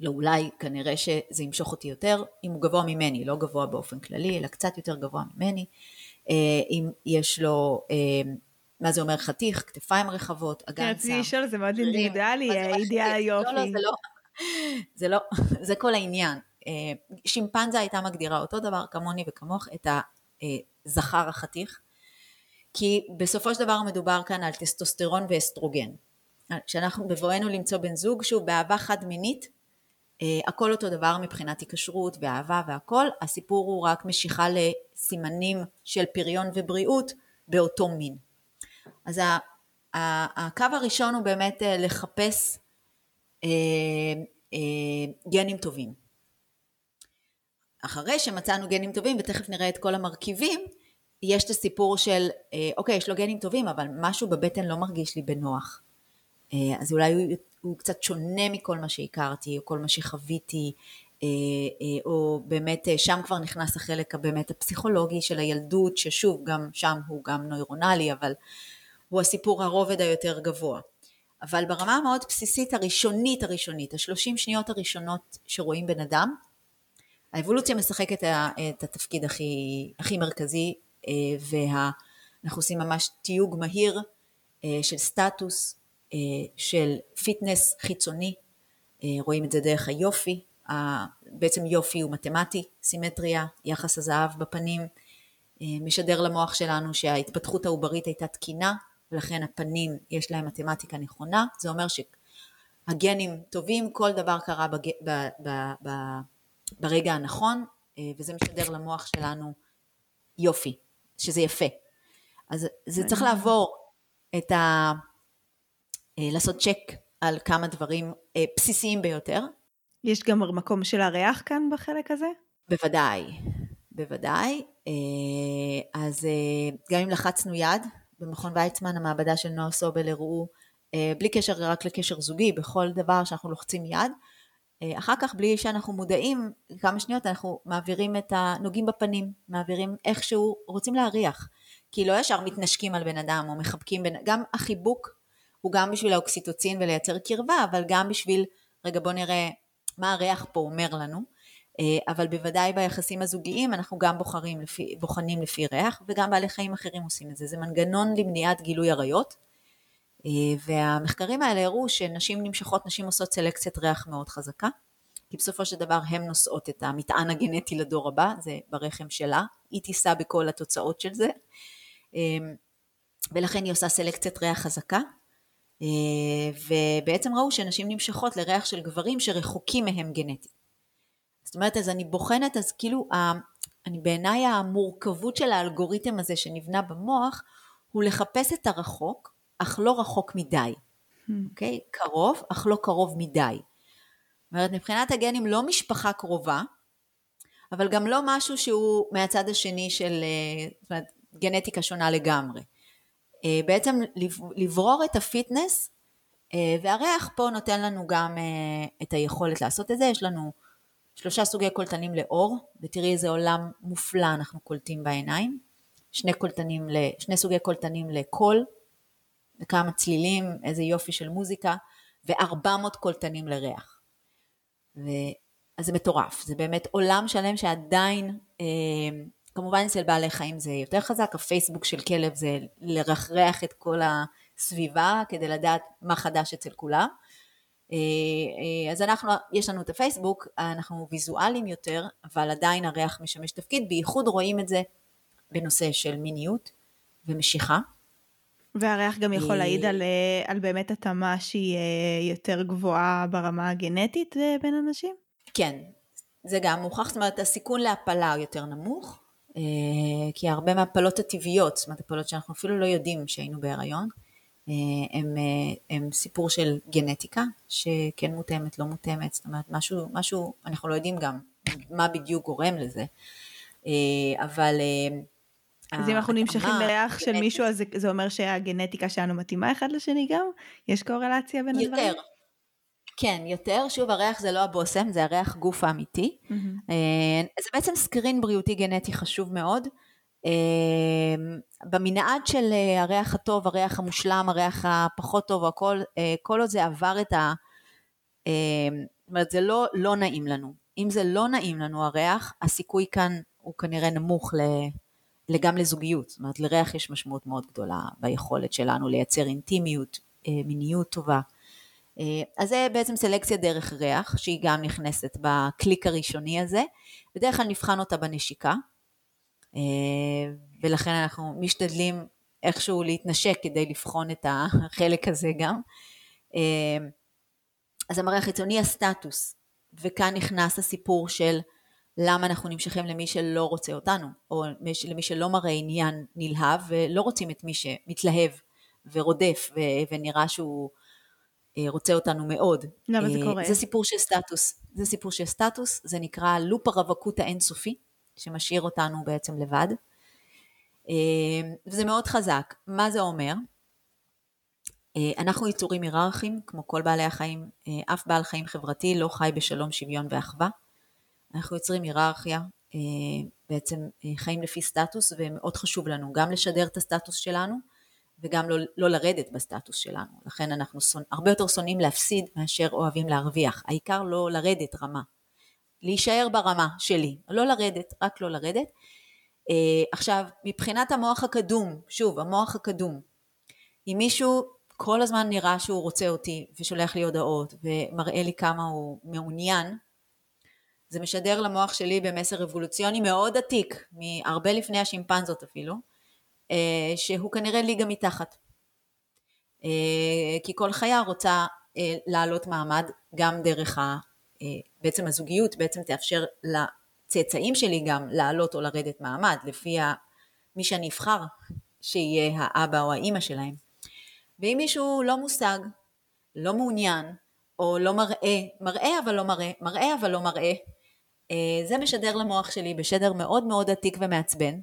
לא אולי, כנראה שזה ימשוך אותי יותר, אם הוא גבוה ממני, לא גבוה באופן כללי, אלא קצת יותר גבוה ממני, אה, אם יש לו, אה, מה זה אומר חתיך, כתפיים רחבות, אגן צר. רציתי לשאול, זה מאוד אינדיבידואלי, אידיאל היופי. לא, לא, זה לא, זה לא, זה כל העניין. אה, שימפנזה הייתה מגדירה אותו דבר כמוני וכמוך, את הזכר החתיך, כי בסופו של דבר מדובר כאן על טסטוסטרון ואסטרוגן. כשאנחנו בבואנו למצוא בן זוג שהוא באהבה חד מינית, אה, הכל אותו דבר מבחינת היקשרות ואהבה והכל, הסיפור הוא רק משיכה לסימנים של פריון ובריאות באותו מין. אז הקו הראשון הוא באמת אה, לחפש אה, גנים טובים. אחרי שמצאנו גנים טובים, ותכף נראה את כל המרכיבים, יש את הסיפור של, אוקיי, יש לו גנים טובים, אבל משהו בבטן לא מרגיש לי בנוח. אה, אז אולי הוא, הוא קצת שונה מכל מה שהכרתי, או כל מה שחוויתי, אה, אה, או באמת שם כבר נכנס החלק הבאמת הפסיכולוגי של הילדות, ששוב, גם שם הוא גם נוירונלי, אבל הוא הסיפור הרובד היותר גבוה. אבל ברמה המאוד בסיסית הראשונית הראשונית, השלושים שניות הראשונות שרואים בן אדם, האבולוציה משחקת את התפקיד הכי, הכי מרכזי, ואנחנו עושים ממש תיוג מהיר של סטטוס, אה, של fitness חיצוני, אה, רואים את זה דרך היופי, בעצם יופי הוא מתמטי, סימטריה, יחס הזהב בפנים, אה, משדר למוח שלנו שההתפתחות העוברית הייתה תקינה ולכן הפנים יש להם מתמטיקה נכונה, זה אומר שהגנים טובים, כל דבר קרה בג... ב... ב... ב... ברגע הנכון וזה משדר למוח שלנו יופי, שזה יפה. אז זה צריך לעבור את ה... אה, לעשות צ'ק על כמה דברים אה, בסיסיים ביותר. יש גם מקום של הריח כאן בחלק הזה? בוודאי, בוודאי. אה, אז גם אם לחצנו יד, במכון ויצמן, המעבדה של נועה סובל הראו, בלי קשר רק לקשר זוגי, בכל דבר שאנחנו לוחצים יד, אחר כך בלי שאנחנו מודעים, כמה שניות אנחנו מעבירים את הנוגעים בפנים, מעבירים איכשהו, רוצים להריח, כי לא ישר מתנשקים על בן אדם או מחבקים בן, גם החיבוק הוא גם בשביל האוקסיטוצין ולייצר קרבה, אבל גם בשביל רגע בוא נראה מה הריח פה אומר לנו, אה, אבל בוודאי ביחסים הזוגיים אנחנו גם בוחרים לפי, בוחנים לפי ריח, וגם בעלי חיים אחרים עושים את זה. זה מנגנון למניעת גילוי עריות, אה, והמחקרים האלה הראו שנשים נמשכות, נשים עושות סלקציית ריח מאוד חזקה, כי בסופו של דבר הן נושאות את המטען הגנטי לדור הבא, זה ברחם שלה, היא תישא בכל התוצאות של זה, אה, ולכן היא עושה סלקציית ריח חזקה, ובעצם ראו שנשים נמשכות לריח של גברים שרחוקים מהם גנטית. זאת אומרת, אז אני בוחנת, אז כאילו, אני בעיניי המורכבות של האלגוריתם הזה שנבנה במוח, הוא לחפש את הרחוק, אך לא רחוק מדי. Hmm. אוקיי? Okay? קרוב, אך לא קרוב מדי. זאת אומרת, מבחינת הגנים לא משפחה קרובה, אבל גם לא משהו שהוא מהצד השני של, אה, זאת אומרת, גנטיקה שונה לגמרי. אה, בעצם לברור את הפיטנס, אה, והריח פה נותן לנו גם את היכולת לעשות את זה, יש לנו שלושה סוגי קולטנים לאור, ותראי איזה עולם מופלא אנחנו קולטים בעיניים, שני, קולטנים, שני סוגי קולטנים לקול, וכמה צלילים, איזה יופי של מוזיקה, ו-400 קולטנים לריח. ו... אז זה מטורף, זה באמת עולם שלם שעדיין, אה, כמובן אצל בעלי חיים זה יותר חזק, הפייסבוק של כלב זה לרחרח את כל הסביבה כדי לדעת מה חדש אצל כולם. אה, אה, אז אנחנו, יש לנו את הפייסבוק, אנחנו ויזואליים יותר, אבל עדיין הריח משמש תפקיד, בייחוד רואים את זה בנושא של מיניות ומשיכה. והריח גם יכול להעיד על, אה, על באמת התאמה שהיא יותר גבוהה ברמה הגנטית בין אנשים? כן, זה גם מוכח, זאת אומרת הסיכון להפלה הוא יותר נמוך, כי הרבה מהפלות הטבעיות, זאת אומרת הפלות שאנחנו אפילו לא יודעים שהיינו בהיריון, אה, הם, אה, הם סיפור של גנטיקה, שכן מותאמת, לא מותאמת, זאת אומרת, משהו, משהו, אנחנו לא יודעים גם מה בדיוק גורם לזה, אה, אבל... אז אם אנחנו נמשכים לריח של מישהו, אז זה, זה אומר שהגנטיקה שלנו מתאימה אחד לשני גם? יש קורלציה בין הדברים? יותר. כן, יותר. שוב, הריח זה לא הבושם, זה הריח גוף האמיתי. Mm-hmm. זה בעצם סקרין בריאותי גנטי חשוב מאוד. אמ, במנעד של אה, הריח הטוב, הריח המושלם, הריח הפחות טוב, הכל, אה, כל עוד זה עבר את ה... אמ, זאת אומרת, זה לא, לא נעים לנו. אם זה לא נעים לנו הריח, הסיכוי כאן הוא כנראה נמוך גם לזוגיות. זאת אומרת, לריח יש משמעות מאוד גדולה ביכולת שלנו לייצר אינטימיות, אה, מיניות טובה. אז זה בעצם סלקציה דרך ריח, שהיא גם נכנסת בקליק הראשוני הזה. בדרך כלל נבחן אותה בנשיקה. אה, ולכן אנחנו משתדלים איכשהו להתנשק כדי לבחון את החלק הזה גם. אה, אז המראה החיצוני הסטטוס, וכאן נכנס הסיפור של למה אנחנו נמשכים למי שלא רוצה אותנו, או למי שלא מראה עניין נלהב, ולא רוצים את מי שמתלהב ורודף ונראה שהוא אה, רוצה אותנו מאוד. למה זה קורה? זה סיפור של סטטוס, זה סיפור של סטטוס, זה נקרא לופ הרווקות האינסופי. שמשאיר אותנו בעצם לבד. אה, וזה מאוד חזק. מה זה אומר? אה, אנחנו יצורים היררכיים, כמו כל בעלי החיים, אה, אף בעל חיים חברתי לא חי בשלום, שוויון ואחווה. אנחנו יוצרים היררכיה, בעצם חיים לפי סטטוס, ומאוד חשוב לנו גם לשדר את הסטטוס שלנו, וגם לא, לא לרדת בסטטוס שלנו. לכן אנחנו שונא, הרבה יותר שונאים להפסיד מאשר אוהבים להרוויח. העיקר לא לרדת רמה. להישאר ברמה שלי, לא לרדת, רק לא לרדת. Uh, עכשיו, מבחינת המוח הקדום, שוב, המוח הקדום, אם מישהו כל הזמן נראה שהוא רוצה אותי ושולח לי הודעות ומראה לי כמה הוא מעוניין, זה משדר למוח שלי במסר אבולוציוני מאוד עתיק, מהרבה לפני השימפנזות אפילו, uh, שהוא כנראה ליגה מתחת. Uh, כי כל חיה רוצה לעלות מעמד גם דרך אה, בעצם הזוגיות בעצם תאפשר לצאצאים שלי גם לעלות או לרדת מעמד, לפי מי שאני אבחר שיהיה האבא או האימא שלהם. ואם מישהו לא מושג, לא מעוניין, או לא מראה, מראה אבל לא מראה, מראה אבל לא מראה, אה, זה משדר למוח שלי בשדר מאוד מאוד עתיק ומעצבן,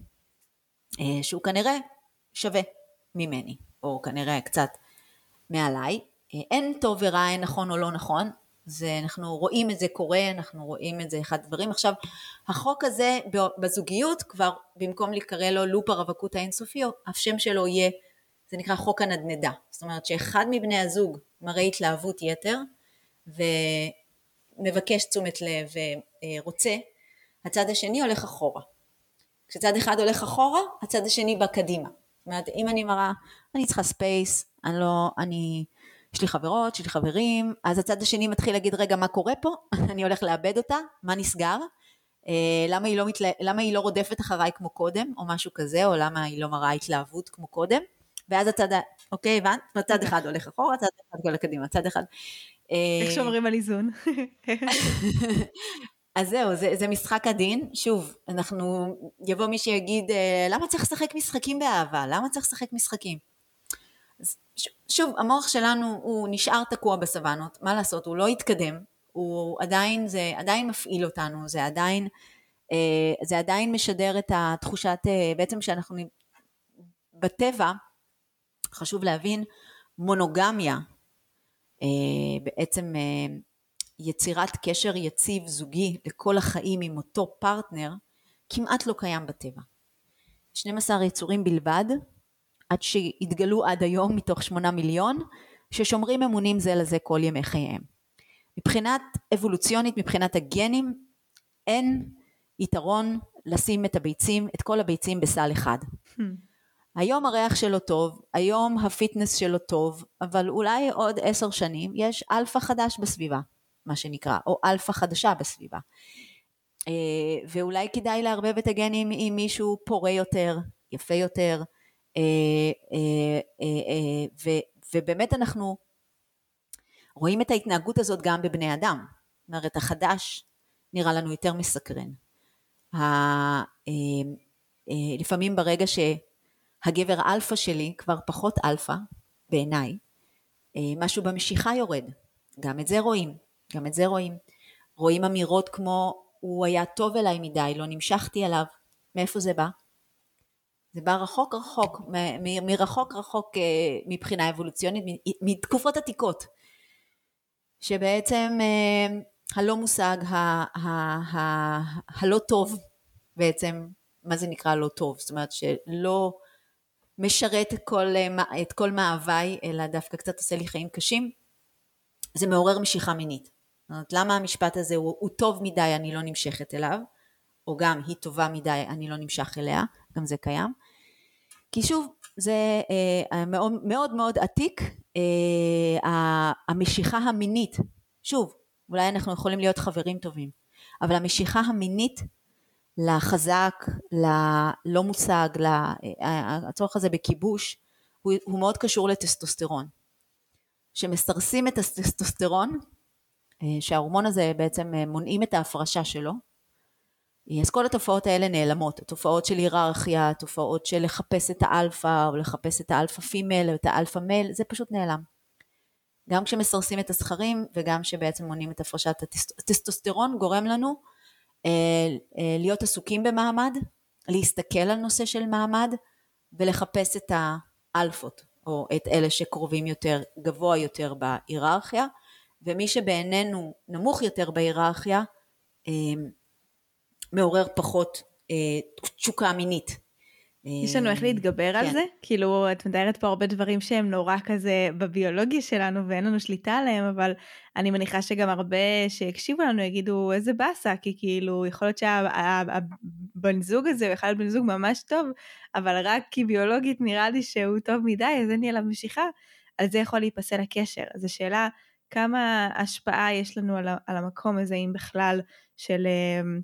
אה, שהוא כנראה שווה ממני, או כנראה קצת מעליי. אין טוב ורע, אין נכון או לא נכון, זה, אנחנו רואים את זה קורה, אנחנו רואים את זה אחד הדברים. עכשיו, החוק הזה בזוגיות כבר, במקום להיקרא לו לופ הרווקות האינסופי, השם שלו יהיה, זה נקרא חוק הנדנדה. זאת אומרת שאחד מבני הזוג מראה התלהבות יתר, ומבקש תשומת לב ורוצה, הצד השני הולך אחורה. כשצד אחד הולך אחורה, הצד השני בא קדימה. זאת אומרת, אם אני מראה, אני צריכה space, אני לא, אני, יש לי חברות, יש לי חברים, אז הצד השני מתחיל להגיד, רגע, מה קורה פה? אני הולך לאבד אותה, מה נסגר? אה, למה היא, לא מתלה... למה היא לא רודפת אחריי כמו קודם, או משהו כזה, או למה היא לא מראה התלהבות כמו קודם, ואז הצד, אוקיי, הבנת? צד אחד הולך אחורה, צד אחד הולך קדימה, צד אחד. איך שומרים על איזון? אז זהו, זה, זה משחק עדין. שוב, אנחנו, יבוא מי שיגיד, אה, למה צריך לשחק משחקים באהבה? למה צריך לשחק משחקים? שוב, המוח שלנו הוא נשאר תקוע בסוואנות, מה לעשות, הוא לא התקדם, הוא עדיין, זה עדיין מפעיל אותנו, זה עדיין, אה, זה עדיין משדר את התחושת, אה, בעצם שאנחנו בטבע, חשוב להבין, מונוגמיה, בעצם יצירת קשר יציב זוגי לכל החיים עם אותו פרטנר כמעט לא קיים בטבע. 12 יצורים בלבד, עד שהתגלו עד היום מתוך 8 מיליון, ששומרים אמונים זה לזה כל ימי חייהם. מבחינת אבולוציונית, מבחינת הגנים, אין יתרון לשים את הביצים, את כל הביצים בסל אחד. Hmm. היום הריח שלו טוב, היום ה fitness שלו טוב, אבל אולי עוד עשר שנים יש אלפא חדש בסביבה. מה שנקרא, או אלפא חדשה בסביבה. אה, ואולי כדאי לערבב את הגנים עם מישהו פורה יותר, יפה יותר, אה, אה, ובאמת אנחנו רואים את ההתנהגות הזאת גם בבני אדם. זאת אומרת, החדש נראה לנו יותר מסקרן. לפעמים ברגע שהגבר אלפא שלי כבר פחות אלפא בעיניי, משהו במשיכה יורד, גם את זה רואים. גם את זה רואים. רואים אמירות כמו הוא היה טוב אליי מדי, לא נמשכתי אליו. מאיפה זה בא? זה בא רחוק רחוק, מרחוק רחוק אה, מבחינה אבולוציונית, מתקופות עתיקות. שבעצם אה, הלא מושג, ה- ה- ה- הלא טוב בעצם, מה זה נקרא לא טוב? זאת אומרת שלא משרת את כל, אה, את כל מאוויי, אלא דווקא קצת עושה לי חיים קשים, זה מעורר משיכה מינית. זאת אומרת, למה המשפט הזה הוא, הוא טוב מדי, אני לא נמשכת אליו, או גם היא טובה מדי, אני לא נמשך אליה, גם זה קיים. כי שוב, זה אה, מאוד, מאוד מאוד עתיק, אה, המשיכה המינית, שוב, אולי אנחנו יכולים להיות חברים טובים, אבל המשיכה המינית לחזק, ללא מושג, לה, אה, הזה בכיבוש, הוא, הוא מאוד קשור לטסטוסטרון. כשמסרסים את הטסטוסטרון, אה, שההורמון הזה בעצם אה, מונעים את ההפרשה שלו, אז כל התופעות האלה נעלמות, התופעות של היררכיה, התופעות של לחפש את האלפא או לחפש את האלפא female או את האלפא male, זה פשוט נעלם. גם כשמסרסים את הזכרים וגם כשבעצם מונעים את הפרשת הטסטוסטרון גורם לנו אה, אה, להיות עסוקים במעמד, להסתכל על נושא של מעמד ולחפש את האלפות או את אלה שקרובים יותר, גבוה יותר בהיררכיה ומי שבעינינו נמוך יותר בהיררכיה אה, מעורר פחות אה, תשוקה מינית. יש לנו איך להתגבר על כן. זה? כאילו, את מתארת פה הרבה דברים שהם נורא כזה בביולוגיה שלנו ואין לנו שליטה עליהם, אבל אני מניחה שגם הרבה שהקשיבו לנו יגידו איזה באסה, כי כאילו, יכול להיות שהבן זוג הזה הוא יכול להיות בן זוג ממש טוב, אבל רק כי ביולוגית נראה לי שהוא טוב מדי, אז אין לי עליו משיכה, על זה יכול להיפסל הקשר. אז השאלה, כמה השפעה יש לנו על, על המקום הזה, אם בכלל, של uh,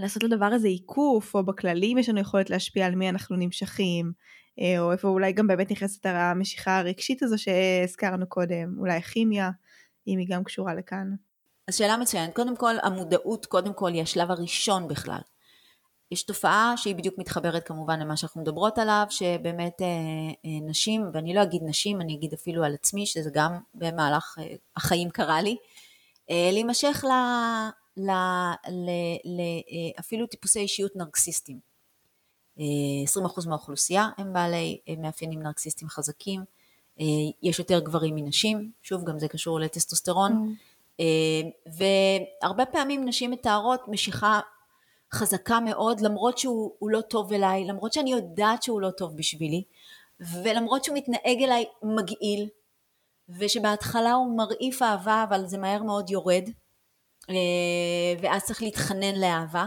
לעשות לדבר הזה עיקוף, או בכללים יש לנו יכולת להשפיע על מי אנחנו נמשכים, uh, או איפה אולי גם באמת נכנסת המשיכה הרגשית הזו שהזכרנו קודם, אולי כימיה, אם היא גם קשורה לכאן. אז שאלה מצוינת, קודם כל המודעות קודם כל היא השלב הראשון בכלל. יש תופעה שהיא בדיוק מתחברת כמובן למה שאנחנו מדברות עליו, שבאמת אה, אה, נשים, ואני לא אגיד נשים, אני אגיד אפילו על עצמי, שזה גם במהלך אה, החיים קרה לי, אה, להימשך ל, ל, ל, אה, אפילו טיפוסי אישיות נרקסיסטיים. אה, 20% מהאוכלוסייה הם בעלי אה, מאפיינים נרקסיסטיים חזקים, אה, יש יותר גברים מנשים, שוב גם זה קשור לטסטוסטרון, mm. אה, והרבה פעמים נשים מתארות משיכה חזקה מאוד, למרות שהוא לא טוב אליי, למרות שאני יודעת שהוא לא טוב בשבילי, ולמרות שהוא מתנהג אליי מגעיל, ושבהתחלה הוא מרעיף אהבה אבל זה מהר מאוד יורד, אה, ואז צריך להתחנן לאהבה,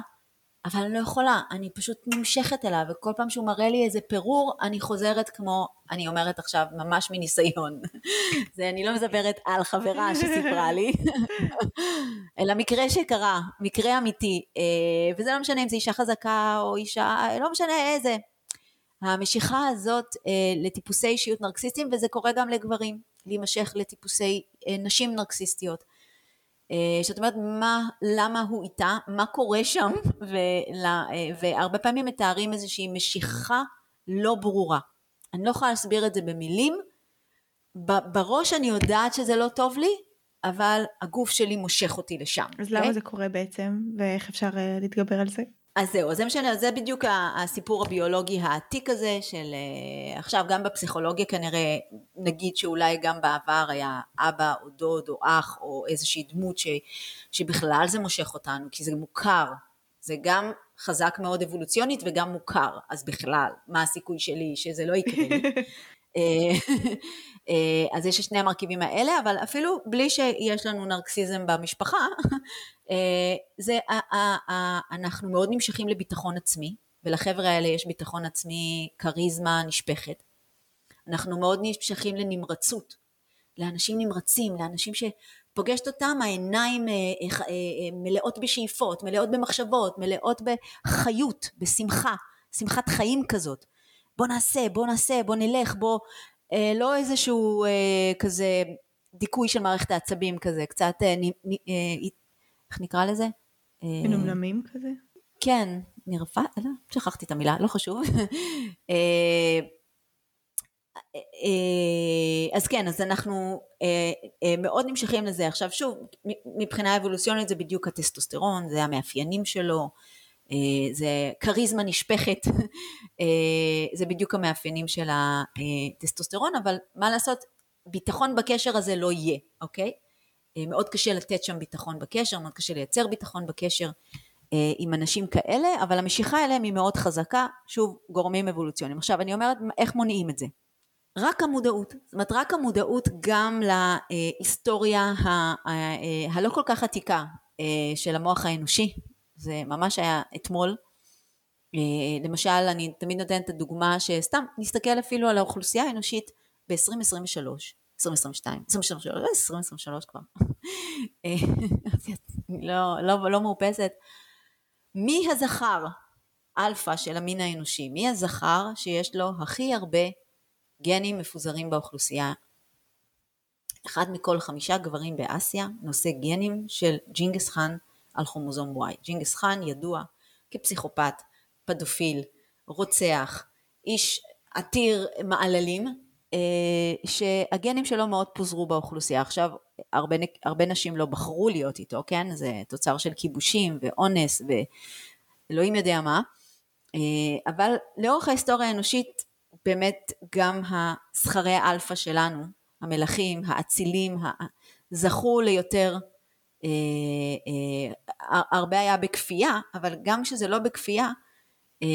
אבל אני לא יכולה, אני פשוט נמשכת אליו, וכל פעם שהוא מראה לי איזה פירור, אני חוזרת כמו, אני אומרת עכשיו ממש מניסיון, זה אני לא מדברת על חברה שסיפרה לי, אלא מקרה שקרה, מקרה אמיתי, אה, וזה לא משנה אם זו אישה חזקה או אישה, לא משנה איזה. המשיכה הזאת אה, לטיפוסי אישיות נרקסיסטים, וזה קורה גם לגברים, להימשך לטיפוסי אה, נשים נרקסיסטיות. שאת אומרת מה, למה הוא איתה, מה קורה שם, ולה, והרבה פעמים מתארים איזושהי משיכה לא ברורה. אני לא יכולה להסביר את זה במילים, בראש אני יודעת שזה לא טוב לי, אבל הגוף שלי מושך אותי לשם. אז okay? למה אוקיי? זה קורה בעצם, ואיך אפשר uh, להתגבר על זה? אז זהו, זה משנה, זה בדיוק הסיפור הביולוגי העתיק הזה של uh, עכשיו גם בפסיכולוגיה כנראה, נגיד שאולי גם בעבר היה אבא או דוד או אח או איזושהי דמות ש, שבכלל זה מושך אותנו, כי זה מוכר, זה גם חזק מאוד אבולוציונית וגם מוכר, אז בכלל, מה הסיכוי שלי שזה לא יקרה? אה, אה, אז יש שני המרכיבים האלה, אבל אפילו בלי שיש לנו נרקסיזם במשפחה, אה, זה, אנחנו מאוד נמשכים לביטחון עצמי, ולחבר'ה האלה יש ביטחון עצמי, כריזמה נשפכת. אנחנו מאוד נמשכים לנמרצות, לאנשים נמרצים, לאנשים שפוגשת אותם, העיניים מלאות בשאיפות, מלאות במחשבות, מלאות בחיות, בשמחה, שמחת חיים כזאת. בוא נעשה, בוא נעשה, בוא נלך, בוא, אה, לא איזשהו אה, כזה דיכוי של מערכת העצבים כזה, קצת, אה, נ, נ, אה, איך נקרא לזה? מנומנמים כזה? כן, נרפה, לא, שכחתי את המילה, לא חשוב. אה, אה, אז כן, אז אנחנו מאוד נמשכים לזה. עכשיו שוב, מבחינה אבולוציונית זה בדיוק הטסטוסטרון, זה המאפיינים שלו, אה, זה כריזמה נשפכת, אה, זה בדיוק המאפיינים של הטסטוסטרון, אבל מה לעשות, ביטחון בקשר הזה לא יהיה, אוקיי? אה, מאוד קשה לתת שם ביטחון בקשר, מאוד קשה לייצר ביטחון בקשר עם אנשים כאלה, אבל המשיכה אליהם היא מאוד חזקה, שוב, גורמים אבולוציוניים. עכשיו, אני אומרת, איך מונעים את זה? רק המודעות, זאת אומרת רק המודעות גם להיסטוריה הלא כל כך עתיקה של המוח האנושי, זה ממש היה אתמול. אה, למשל, אני תמיד נותנת את הדוגמה שסתם נסתכל אפילו על האוכלוסייה האנושית ב-2023, 2022, 2023, 2023 כבר, אה, לא, לא, לא מאופסת. מי הזכר אלפא של המין האנושי? מי הזכר שיש לו הכי הרבה גנים מפוזרים באוכלוסייה? אחד מכל חמישה גברים באסיה נושא גנים של ג'ינגס חאן על כרומוזום Y. ג'ינגס חאן ידוע כפסיכופת, פדופיל, רוצח, איש עתיר מעללים, אה, שהגנים שלו מאוד פוזרו באוכלוסייה. עכשיו, הרבה, הרבה נשים לא בחרו להיות איתו, כן? זה תוצר של כיבושים ואונס ואלוהים יודע מה. אה, אבל לאורך ההיסטוריה האנושית, באמת גם הזכרי האלפא שלנו, המלכים, האצילים, זכו ליותר הרבה היה בכפייה, אבל גם כשזה לא בכפייה, אה,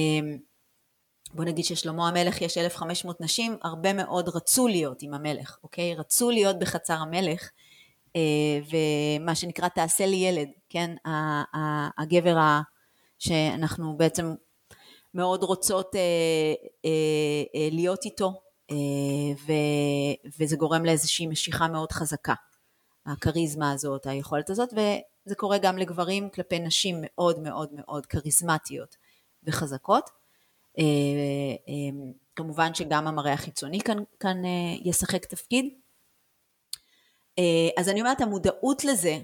בוא נגיד ששלמה המלך יש 1,500 נשים, הרבה מאוד רצו להיות עם המלך, אוקיי? רצו להיות בחצר המלך, ומה שנקרא תעשה לי ילד, כן? הגבר שאנחנו בעצם מאוד רוצות להיות איתו, וזה גורם לאיזושהי משיכה מאוד חזקה. הכריזמה הזאת, היכולת הזאת, וזה קורה גם לגברים כלפי נשים מאוד מאוד מאוד כריזמטיות וחזקות. אה, אה, כמובן שגם המראה החיצוני כאן, כאן אה, ישחק תפקיד. אז אני אומרת המודעות לזה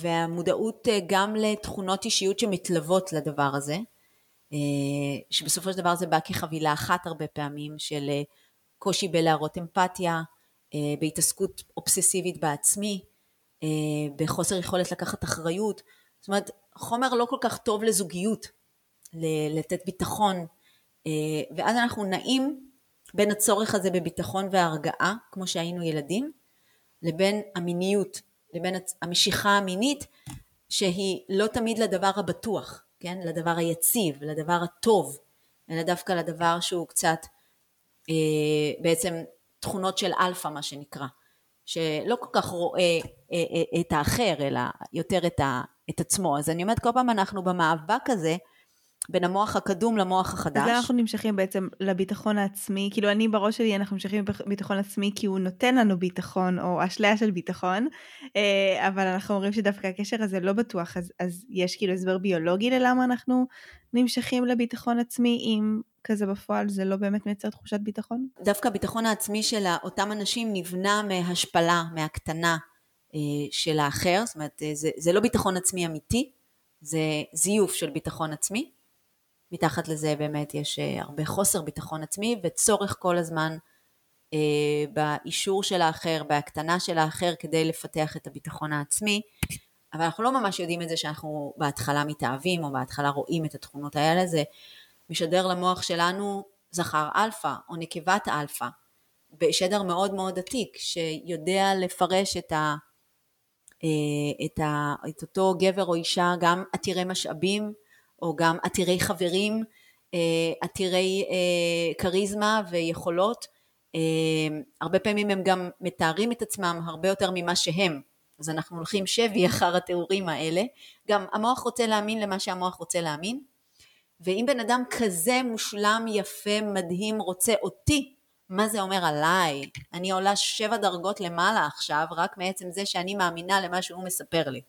והמודעות גם לתכונות אישיות שמתלוות לדבר הזה, שבסופו של דבר זה בא כחבילה אחת הרבה פעמים של קושי בלהראות אמפתיה, בהתעסקות אובססיבית בעצמי, אה, בחוסר יכולת לקחת אחריות, זאת אומרת חומר לא כל כך טוב לזוגיות, לתת ביטחון, אה, ואז אנחנו נעים בין הצורך הזה בביטחון והרגעה, כמו שהיינו ילדים, לבין המיניות, לבין המשיכה המינית, שהיא לא תמיד לדבר הבטוח, כן? לדבר היציב, לדבר הטוב, אלא דווקא לדבר שהוא קצת אה, בעצם תכונות של אלפא מה שנקרא. שלא כל כך רואה אה, אה, את האחר, אלא יותר את, ה, את עצמו. אז אני אומרת, כל פעם אנחנו במאבק הזה, בין המוח הקדום למוח החדש. אז אנחנו נמשכים בעצם לביטחון העצמי, כאילו אני בראש שלי אנחנו נמשכים לביטחון עצמי כי הוא נותן לנו ביטחון או אשליה של ביטחון, אה, אבל אנחנו אומרים שדווקא הקשר הזה לא בטוח, אז, אז יש כאילו הסבר ביולוגי ללמה אנחנו נמשכים לביטחון עצמי אם כזה בפועל זה לא באמת מייצר תחושת ביטחון? דווקא הביטחון העצמי של אותם אנשים נבנה מהשפלה, מהקטנה אה, של האחר, זאת אומרת זה, זה לא ביטחון עצמי אמיתי, זה זיוף של ביטחון עצמי. מתחת לזה באמת יש אה, הרבה חוסר ביטחון עצמי וצורך כל הזמן אה, באישור של האחר, בהקטנה של האחר כדי לפתח את הביטחון העצמי, אבל אנחנו לא ממש יודעים את זה כשאנחנו בהתחלה מתאהבים או בהתחלה רואים את התכונות האלה, זה משדר למוח שלנו זכר אלפא או נקבת אלפא, בשדר מאוד מאוד עתיק שיודע לפרש את, ה, אה, את, ה, את אותו גבר או אישה גם עתירי משאבים או גם עתירי חברים, אה, עתירי אה, כריזמה ויכולות. הרבה פעמים הם גם מתארים את עצמם הרבה יותר ממה שהם, אז אנחנו הולכים שבי אחר התיאורים האלה. גם המוח רוצה להאמין למה שהמוח רוצה להאמין, ואם בן אדם כזה מושלם, יפה, מדהים, רוצה אותי, מה זה אומר עליי? אני עולה שבע דרגות למעלה עכשיו, רק מעצם זה שאני מאמינה למה שהוא מספר לי.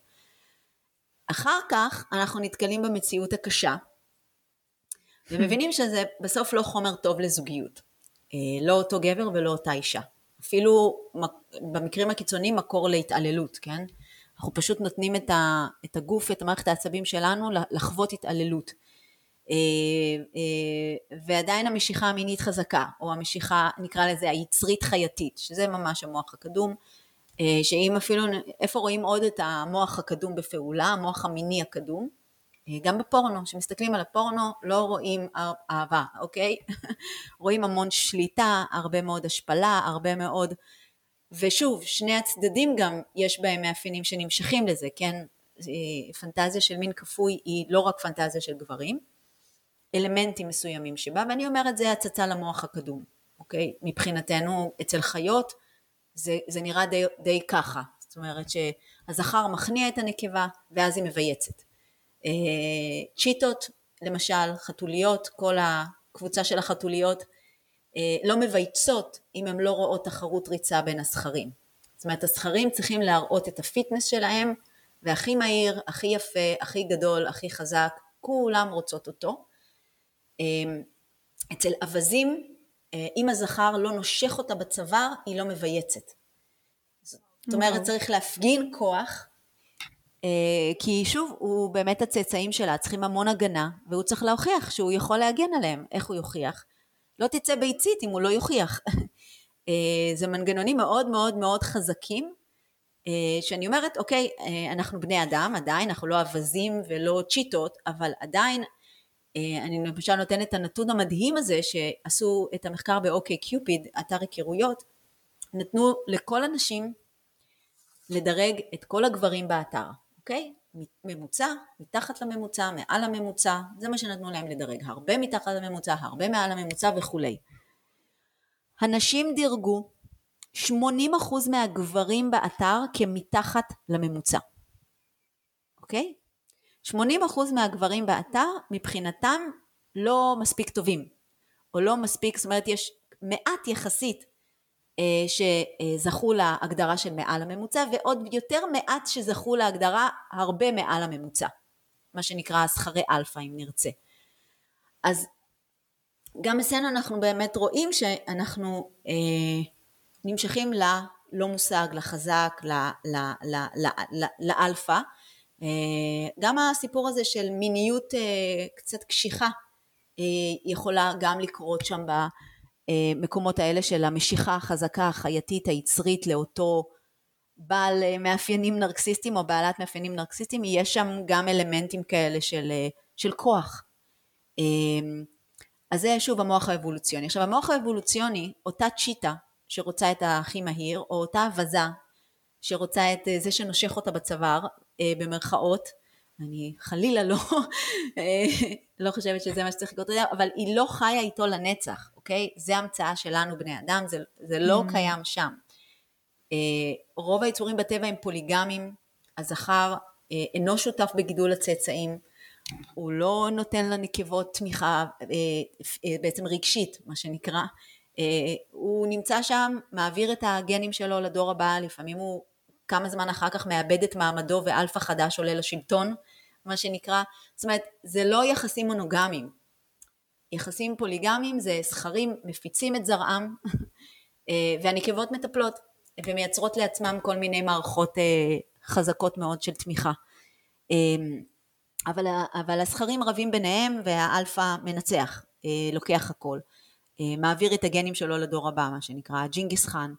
אחר כך אנחנו נתקלים במציאות הקשה ומבינים שזה בסוף לא חומר טוב לזוגיות. אה, לא אותו גבר ולא אותה אישה. אפילו במקרים הקיצוניים מקור להתעללות, כן? אנחנו פשוט נותנים את הגוף, את המערכת העצבים שלנו לחוות התעללות. אה, אה, ועדיין המשיכה המינית חזקה, או המשיכה, נקרא לזה היצרית חייתית, שזה ממש המוח הקדום, אה, שאם אפילו, איפה רואים עוד את המוח הקדום בפעולה, המוח המיני הקדום, גם בפורנו, כשמסתכלים על הפורנו לא רואים אהבה, אוקיי? רואים המון שליטה, הרבה מאוד השפלה, הרבה מאוד, ושוב, שני הצדדים גם יש בהם מאפיינים שנמשכים לזה, כן? פנטזיה של מין כפוי היא לא רק פנטזיה של גברים, אלמנטים מסוימים שבה, ואני אומרת זה הצצה למוח הקדום, אוקיי? מבחינתנו אצל חיות זה, זה נראה די, די ככה, זאת אומרת שהזכר מכניע את הנקבה ואז היא מבייצת. אה, צ'יטות, למשל, חתוליות, כל הקבוצה של החתוליות אה, לא מבייצות אם הן לא רואות תחרות ריצה בין הזכרים. זאת אומרת, הזכרים צריכים להראות את הפיטנס שלהם, והכי מהיר, הכי יפה, הכי גדול, הכי חזק, כולם רוצות אותו. אה, אצל אווזים אה, אם הזכר לא נושך אותה בצוואר, היא לא מבייצת. זאת אומרת, נכון. צריך להפגין כוח, אה, כי שוב, הוא באמת הצאצאים שלה צריכים המון הגנה, והוא צריך להוכיח שהוא יכול להגן עליהם. איך הוא יוכיח? לא תצא ביצית אם הוא לא יוכיח. אה, זה מנגנונים מאוד מאוד מאוד חזקים, שאני אומרת, אוקיי, אנחנו בני אדם, עדיין, אנחנו לא אווזים ולא צ'יטות, אבל עדיין אה, אני למשל נותנת את הנתון המדהים הזה שעשו את המחקר באוקיי קיופיד, אתר היכרויות, נתנו לכל הנשים לדרג את כל הגברים באתר, אוקיי? ממוצע, מתחת לממוצע, מעל הממוצע, זה מה שנתנו להם לדרג, הרבה מתחת לממוצע, הרבה מעל הממוצע וכולי. הנשים דירגו 80% מהגברים באתר כמתחת לממוצע, אוקיי? 80% מהגברים באתר מבחינתם לא מספיק טובים, או לא מספיק, זאת אומרת יש מעט יחסית אה, שזכו להגדרה של מעל הממוצע, ועוד יותר מעט שזכו להגדרה הרבה מעל הממוצע, מה שנקרא זכרי אלפא אם נרצה. אז גם אצלנו אנחנו באמת רואים שאנחנו אה, נמשכים ללא מושג, לחזק, לאלפא, אה, גם הסיפור הזה של מיניות אה, קצת קשיחה אה, יכולה גם לקרות שם במקומות האלה של המשיכה החזקה החייתית היצרית לאותו בעל מאפיינים נרקסיסטיים או בעלת מאפיינים נרקסיסטיים, יש שם גם אלמנטים כאלה של, של כוח. אז זה שוב המוח האבולוציוני. עכשיו המוח האבולוציוני, אותה צ'יטה שרוצה את הכי מהיר, או אותה אווזה שרוצה את זה שנושך אותה בצוואר, אה, במרכאות, אני חלילה לא, אה, לא חושבת שזה מה שצריך לקרות, אבל היא לא חיה איתו לנצח, אוקיי? זה המצאה שלנו בני אדם, זה, זה לא mm. קיים שם. רוב היצורים בטבע הם פוליגמים, הזכר אינו שותף בגידול הצאצאים, הוא לא נותן לנקבות תמיכה בעצם רגשית, מה שנקרא, הוא נמצא שם, מעביר את הגנים שלו לדור הבא, לפעמים הוא כמה זמן אחר כך מאבד את מעמדו ואלפא חדש עולה לשלטון, מה שנקרא, זאת אומרת, זה לא יחסים מונוגמיים. יחסים פוליגמיים זה זכרים מפיצים את זרעם, אה, והנקבות מטפלות ומייצרות לעצמם כל מיני מערכות אה, חזקות מאוד של תמיכה. אה, אבל, אבל הזכרים רבים ביניהם והאלפא מנצח, לוקח הכל. מעביר את הגנים שלו לדור הבא, מה שנקרא, ג'ינגיס חאן.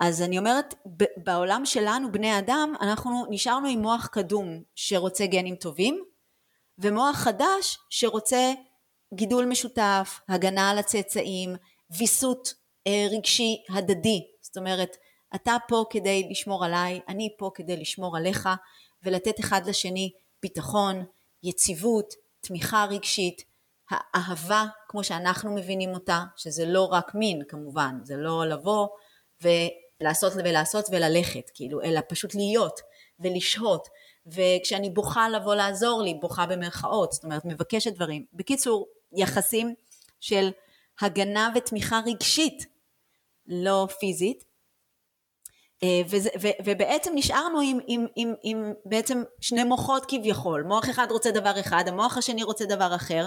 אז אני אומרת, בעולם שלנו, בני אדם, אנחנו נשארנו עם מוח קדום שרוצה גנים טובים, ומוח חדש שרוצה גידול משותף, הגנה על הצאצאים, ויסות אה, רגשי הדדי. זאת אומרת, אתה פה כדי לשמור עליי, אני פה כדי לשמור עליך, ולתת אחד לשני ביטחון, יציבות, תמיכה רגשית, האהבה כמו שאנחנו מבינים אותה, שזה לא רק מין כמובן, זה לא לבוא ולעשות ולעשות וללכת, כאילו, אלא פשוט להיות ולשהות, וכשאני בוכה לבוא לעזור לי, בוכה במרכאות, זאת אומרת מבקשת דברים. בקיצור, יחסים של הגנה ותמיכה רגשית, לא פיזית, אה, וזה, ו, ובעצם נשארנו עם, עם, עם, עם בעצם שני מוחות כביכול, מוח אחד רוצה דבר אחד, המוח השני רוצה דבר אחר,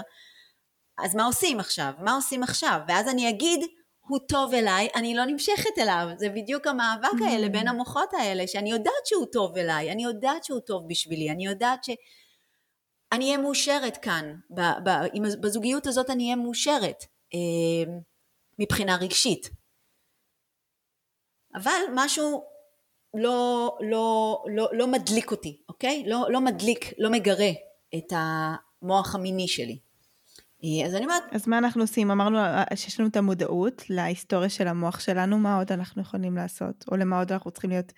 אז מה עושים עכשיו? מה עושים עכשיו? ואז אני אגיד, הוא טוב אליי, אני לא נמשכת אליו. זה בדיוק המאבק mm. האלה בין המוחות האלה, שאני יודעת שהוא טוב אליי, אני יודעת שהוא טוב בשבילי, אני יודעת ש... אני אהיה מאושרת כאן, ב, ב, בזוגיות הזאת אני אהיה מאושרת אה, מבחינה רגשית. אבל משהו לא, לא, לא, לא מדליק אותי, אוקיי? לא, לא מדליק, לא מגרה את המוח המיני שלי. אה, אז אני אומרת... אז מה אנחנו עושים? אמרנו אה, שיש לנו את המודעות להיסטוריה של המוח שלנו, מה עוד אנחנו יכולים לעשות? או למה עוד אנחנו צריכים להיות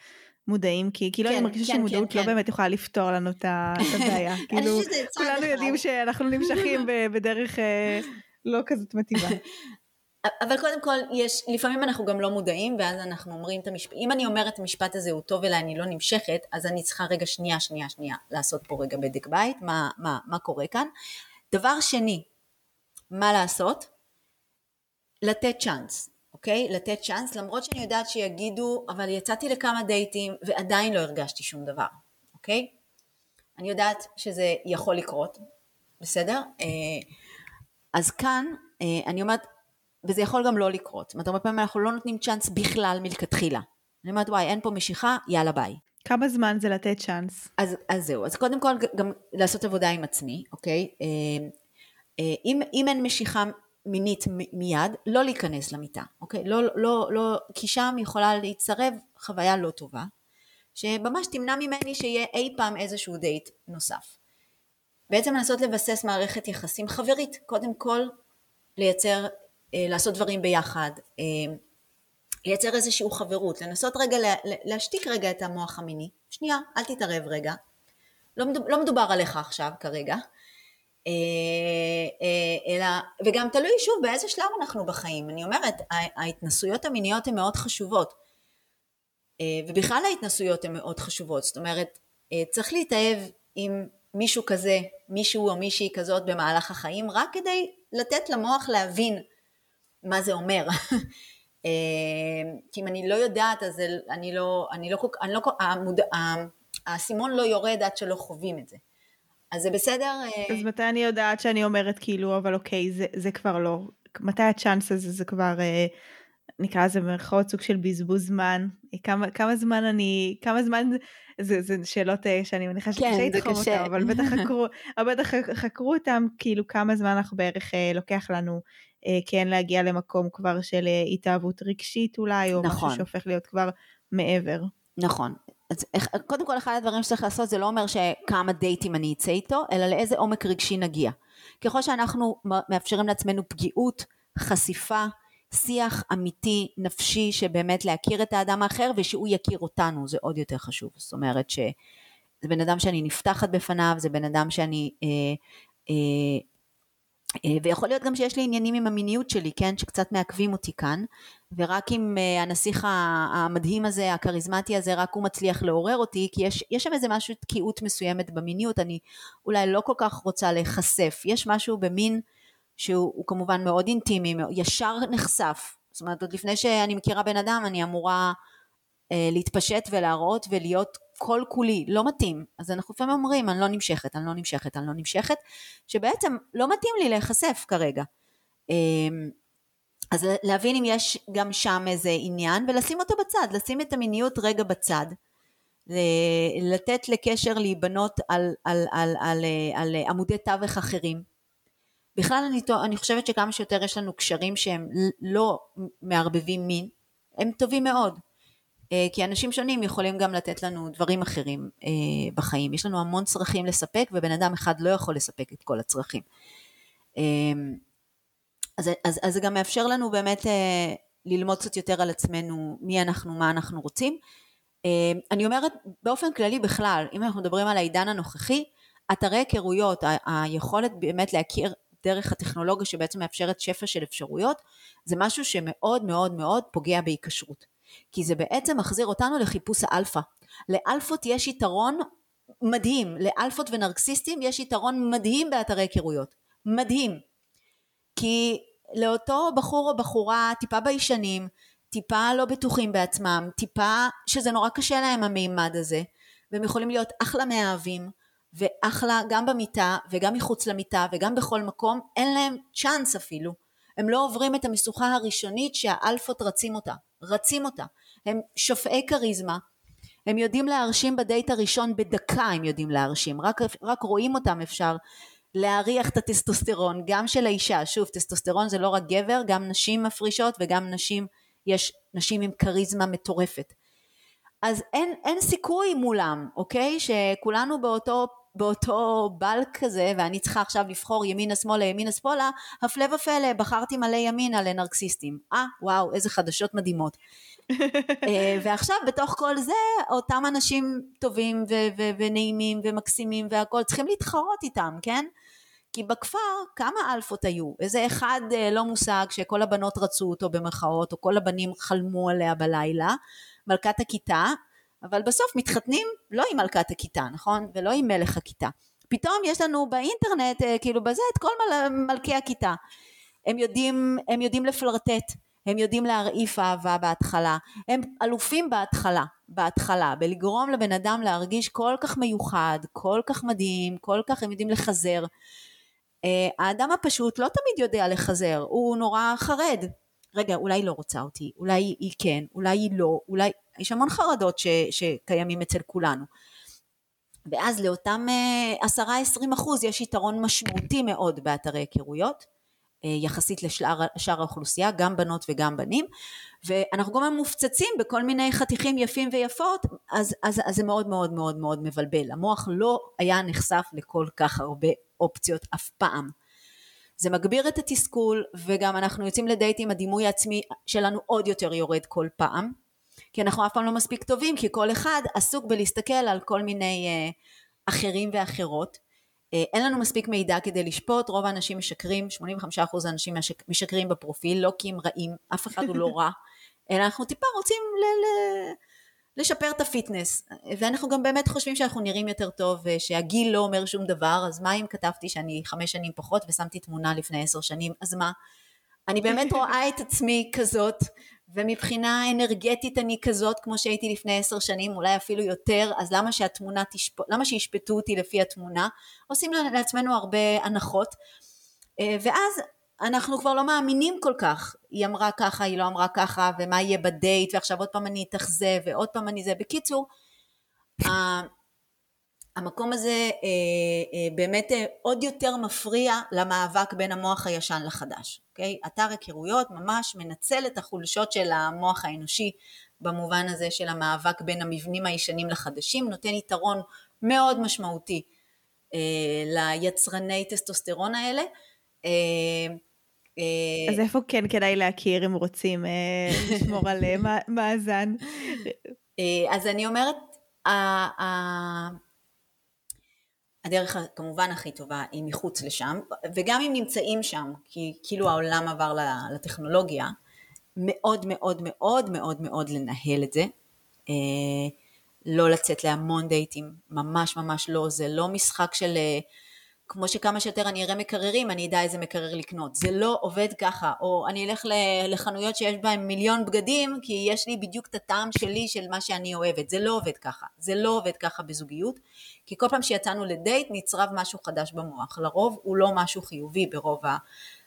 מודעים? כי כאילו כן, אני מרגישה כן, שמודעות כן, לא כן. באמת יכולה לפתור לנו את הבעיה. כאילו, כולנו יודעים שאנחנו נמשכים בדרך אה, לא כזאת מתאימה. אבל קודם כל, יש, לפעמים אנחנו גם לא מודעים, ואז אנחנו אומרים את המשפט, אם אני אומרת את המשפט הזה הוא טוב אליי, אני לא נמשכת, אז אני צריכה רגע שנייה, שנייה, שנייה, לעשות פה רגע בדק בית, מה, מה, מה קורה כאן. דבר שני, מה לעשות? לתת צ'אנס, אוקיי? לתת צ'אנס, למרות שאני יודעת שיגידו, אבל יצאתי לכמה דייטים ועדיין לא הרגשתי שום דבר, אוקיי? אני יודעת שזה יכול לקרות, בסדר? אה, אז כאן אה, אני אומרת, וזה יכול גם לא לקרות. זאת אומרת, הרבה פעמים אנחנו לא נותנים צ'אנס בכלל מלכתחילה. אני אומרת, וואי, אין פה משיכה, יאללה ביי. כמה זמן זה לתת צ'אנס? אז, אז זהו, אז קודם כל גם לעשות עבודה עם עצמי, אוקיי? אה, אם, אם אין משיכה מינית מיד, לא להיכנס למיטה, אוקיי? לא, לא, לא, כי שם יכולה להצטרב חוויה לא טובה, שממש תמנע ממני שיהיה אי פעם איזשהו דייט נוסף. בעצם לנסות לבסס מערכת יחסים חברית, קודם כל לייצר, אה, לעשות דברים ביחד, אה, לייצר איזושהי חברות, לנסות רגע להשתיק רגע את המוח המיני, שנייה, אל תתערב רגע, לא מדובר, לא מדובר עליך עכשיו כרגע, אלא, וגם תלוי שוב באיזה שלב אנחנו בחיים. אני אומרת, ההתנסויות המיניות הן מאוד חשובות, אה, ובכלל ההתנסויות הן מאוד חשובות, זאת אומרת, צריך להתאהב עם מישהו כזה, מישהו או מישהי כזאת במהלך החיים, רק כדי לתת למוח להבין מה זה אומר. כי אם אני לא יודעת, אז אני לא, אני לא, אני לא, המוד, האסימון לא יורד עד שלא חווים את זה. אז זה בסדר. אה, אז מתי אני יודעת שאני אומרת כאילו, אבל אוקיי, זה, זה כבר לא. מתי הצ'אנס הזה זה כבר, אה, נקרא לזה במרכאות סוג של בזבוז זמן. כמה, כמה זמן אני, כמה זמן, זה, זה שאלות אה, שאני מניחה שקשה כן, לתחום אותן, אבל בטח חקרו, בטח חקרו אותם, כאילו כמה זמן אנחנו בערך לוקח לנו כן להגיע למקום כבר של התאהבות רגשית אולי, או נכון. משהו שהופך להיות כבר מעבר. נכון, אז קודם כל אחד הדברים שצריך לעשות זה לא אומר שכמה דייטים אני אצא איתו, אלא לאיזה עומק רגשי נגיע. ככל שאנחנו מאפשרים לעצמנו פגיעות, חשיפה, שיח אמיתי, נפשי, שבאמת להכיר את האדם האחר ושהוא יכיר אותנו, זה עוד יותר חשוב. זאת אומרת שזה בן אדם שאני נפתחת בפניו, זה בן אדם שאני אה, אה, ויכול להיות גם שיש לי עניינים עם המיניות שלי, כן, שקצת מעכבים אותי כאן, ורק אם אה, הנסיך המדהים הזה, הכריזמטי הזה, רק הוא מצליח לעורר אותי, כי יש, יש שם איזה משהו, תקיעות מסוימת במיניות, אני אולי לא כל כך רוצה להיחשף, יש משהו במין שהוא כמובן מאוד אינטימי, ישר נחשף, זאת אומרת עוד לפני שאני מכירה בן אדם אני אמורה אה, להתפשט ולהראות ולהיות כל כולי, לא מתאים. אז אנחנו לפעמים אומרים, אני לא נמשכת, אני לא נמשכת, אני לא נמשכת, שבעצם לא מתאים לי להיחשף כרגע. אמ, אז להבין אם יש גם שם איזה עניין ולשים אותו בצד, לשים את המיניות רגע בצד. לתת לקשר להיבנות על, על, על, על, על, על עמודי תווך אחרים. בכלל אני, אני חושבת שכמה שיותר יש לנו קשרים שהם לא מערבבים מין, הם טובים מאוד. אה, כי אנשים שונים יכולים גם לתת לנו דברים אחרים אה, בחיים. יש לנו המון צרכים לספק ובן אדם אחד לא יכול לספק את כל הצרכים. אה, אז, אז, אז זה גם מאפשר לנו באמת ללמוד קצת יותר על עצמנו, מי אנחנו, מה אנחנו רוצים. אני אומרת באופן כללי בכלל, אם אנחנו מדברים על העידן הנוכחי, אתרי היכרויות, היכולת באמת להכיר דרך הטכנולוגיה שבעצם מאפשרת שפע של אפשרויות, זה משהו שמאוד מאוד מאוד פוגע בהיקשרות. כי זה בעצם מחזיר אותנו לחיפוש האלפא. לאלפות יש יתרון מדהים, לאלפות ונרקסיסטים יש יתרון מדהים באתרי היכרויות. מדהים. כי לאותו בחור או בחורה טיפה ביישנים, טיפה לא בטוחים בעצמם, טיפה שזה נורא קשה להם המימד הזה, והם יכולים להיות אחלה מאהבים, ואחלה גם במיטה וגם מחוץ למיטה וגם בכל מקום, אין להם צ'אנס אפילו. הם לא עוברים את המשוכה הראשונית שהאלפות רצים אותה. רצים אותה. הם שופעי כריזמה, הם יודעים להרשים בדייט הראשון בדקה הם יודעים להרשים, רק, רק רואים אותם אפשר להריח את הטסטוסטרון, גם של האישה, שוב טסטוסטרון זה לא רק גבר, גם נשים מפרישות וגם נשים, יש נשים עם כריזמה מטורפת. אז אין, אין סיכוי מולם, אוקיי? שכולנו באותו באותו בלק כזה ואני צריכה עכשיו לבחור ימינה שמאלה ימינה שמאלה הפלא ופלא בחרתי מלא ימינה לנרקסיסטים אה וואו איזה חדשות מדהימות. אה, ועכשיו בתוך כל זה אותם אנשים טובים ו- ו- ונעימים ומקסימים והכל צריכים להתחרות איתם כן? כי בכפר כמה אלפות היו? איזה אחד אה, לא מושג שכל הבנות רצו אותו במרכאות או כל הבנים חלמו עליה בלילה מלכת הכיתה אבל בסוף מתחתנים לא עם מלכת הכיתה, נכון? ולא עם מלך הכיתה. פתאום יש לנו באינטרנט, אה, כאילו בזה, את כל מל, מלכי הכיתה. הם יודעים, הם יודעים לפלרטט, הם יודעים להרעיף אהבה בהתחלה, הם אלופים בהתחלה, בהתחלה, בלגרום לבן אדם להרגיש כל כך מיוחד, כל כך מדהים, כל כך הם יודעים לחזר. אה, האדם הפשוט לא תמיד יודע לחזר, הוא נורא חרד. רגע, אולי היא לא רוצה אותי, אולי היא כן, אולי היא לא, אולי... יש המון חרדות ש, שקיימים אצל כולנו. ואז לאותם אה, עשרה עשרים אחוז יש יתרון משמעותי מאוד באתרי היכרויות אה, יחסית לשאר האוכלוסייה גם בנות וגם בנים. ואנחנו גם מופצצים בכל מיני חתיכים יפים ויפות אז, אז, אז זה מאוד מאוד מאוד מאוד מבלבל. המוח לא היה נחשף לכל כך הרבה אופציות אף פעם. זה מגביר את התסכול וגם אנחנו יוצאים לדייטים הדימוי העצמי שלנו עוד יותר יורד כל פעם כי אנחנו אף פעם לא מספיק טובים, כי כל אחד עסוק בלהסתכל על כל מיני אה, אחרים ואחרות. אה, אין לנו מספיק מידע כדי לשפוט, רוב האנשים משקרים, 85% האנשים משק, משקרים בפרופיל, לא כי הם רעים, אף אחד הוא לא רע, אלא אנחנו טיפה רוצים ל- ל- לשפר את הפיטנס, ואנחנו גם באמת חושבים שאנחנו נראים יותר טוב, ושהגיל לא אומר שום דבר, אז מה אם כתבתי שאני חמש שנים פחות ושמתי תמונה לפני עשר שנים, אז מה? אני באמת רואה את עצמי כזאת, ומבחינה אנרגטית אני כזאת כמו שהייתי לפני עשר שנים, אולי אפילו יותר, אז למה שהתמונה תשפ... למה שישפטו אותי לפי התמונה? עושים לעצמנו הרבה הנחות, אה, ואז אנחנו כבר לא מאמינים כל כך, היא אמרה ככה, היא לא אמרה ככה, ומה יהיה בדייט, ועכשיו עוד פעם אני אתאכזב, ועוד פעם אני זה, בקיצור, המקום הזה אה, אה, באמת אה, עוד יותר מפריע למאבק בין המוח הישן לחדש, אוקיי? אתר היכרויות ממש מנצל את החולשות של המוח האנושי במובן הזה של המאבק בין המבנים הישנים לחדשים, נותן יתרון מאוד משמעותי ליצרני טסטוסטרון האלה. אז איפה כן כדאי להכיר אם רוצים לשמור על מאזן? אז אני אומרת, הדרך כמובן הכי טובה היא מחוץ לשם, וגם אם נמצאים שם, כי כאילו העולם עבר לטכנולוגיה, מאוד מאוד מאוד מאוד מאוד לנהל את זה. אה, לא לצאת להמון דייטים, ממש ממש לא, זה לא משחק של אה, כמו שכמה שיותר אני אראה מקררים, אני אדע איזה מקרר לקנות. זה לא עובד ככה. או אני אלך לחנויות שיש בהן מיליון בגדים, כי יש לי בדיוק את הטעם שלי של מה שאני אוהבת. זה לא עובד ככה. זה לא עובד ככה בזוגיות, כי כל פעם שיצאנו לדייט נצרב משהו חדש במוח. לרוב הוא לא משהו חיובי ברוב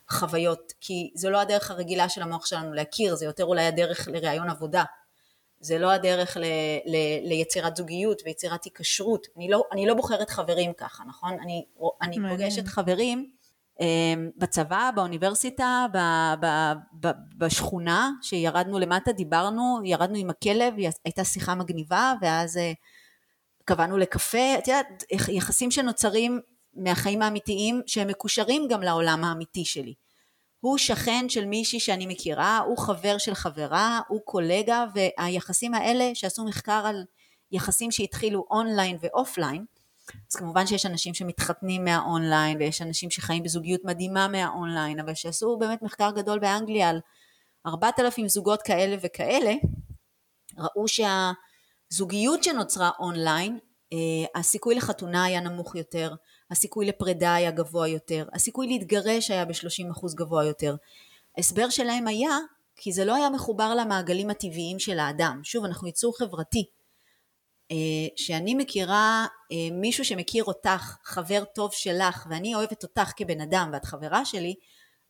החוויות, כי זו לא הדרך הרגילה של המוח שלנו להכיר, זה יותר אולי הדרך לראיון עבודה. זה לא הדרך ל, ל, ליצירת זוגיות ויצירת היקשרות. אני לא, אני לא בוחרת חברים ככה, נכון? אני, אני פוגשת חברים um, בצבא, באוניברסיטה, ב, ב, ב, בשכונה, כשירדנו למטה, דיברנו, ירדנו עם הכלב, הייתה שיחה מגניבה, ואז uh, קבענו לקפה. את יודעת, יחסים שנוצרים מהחיים האמיתיים, שהם מקושרים גם לעולם האמיתי שלי. הוא שכן של מישהי שאני מכירה, הוא חבר של חברה, הוא קולגה, והיחסים האלה שעשו מחקר על יחסים שהתחילו online ו offline, אז כמובן שיש אנשים שמתחתנים מהאונליין, ויש אנשים שחיים בזוגיות מדהימה מהאונליין, אבל שעשו באמת מחקר גדול באנגליה על 4,000 זוגות כאלה וכאלה, ראו שהזוגיות שנוצרה אונליין, אה, הסיכוי לחתונה היה נמוך יותר, הסיכוי לפרידה היה גבוה יותר, הסיכוי להתגרש היה ב-30% גבוה יותר. הסבר שלהם היה כי זה לא היה מחובר למעגלים הטבעיים של האדם. שוב, אנחנו יצור חברתי. שאני אה, מכירה אה, מישהו שמכיר אותך, חבר טוב שלך, ואני אוהבת אותך כבן אדם ואת חברה שלי,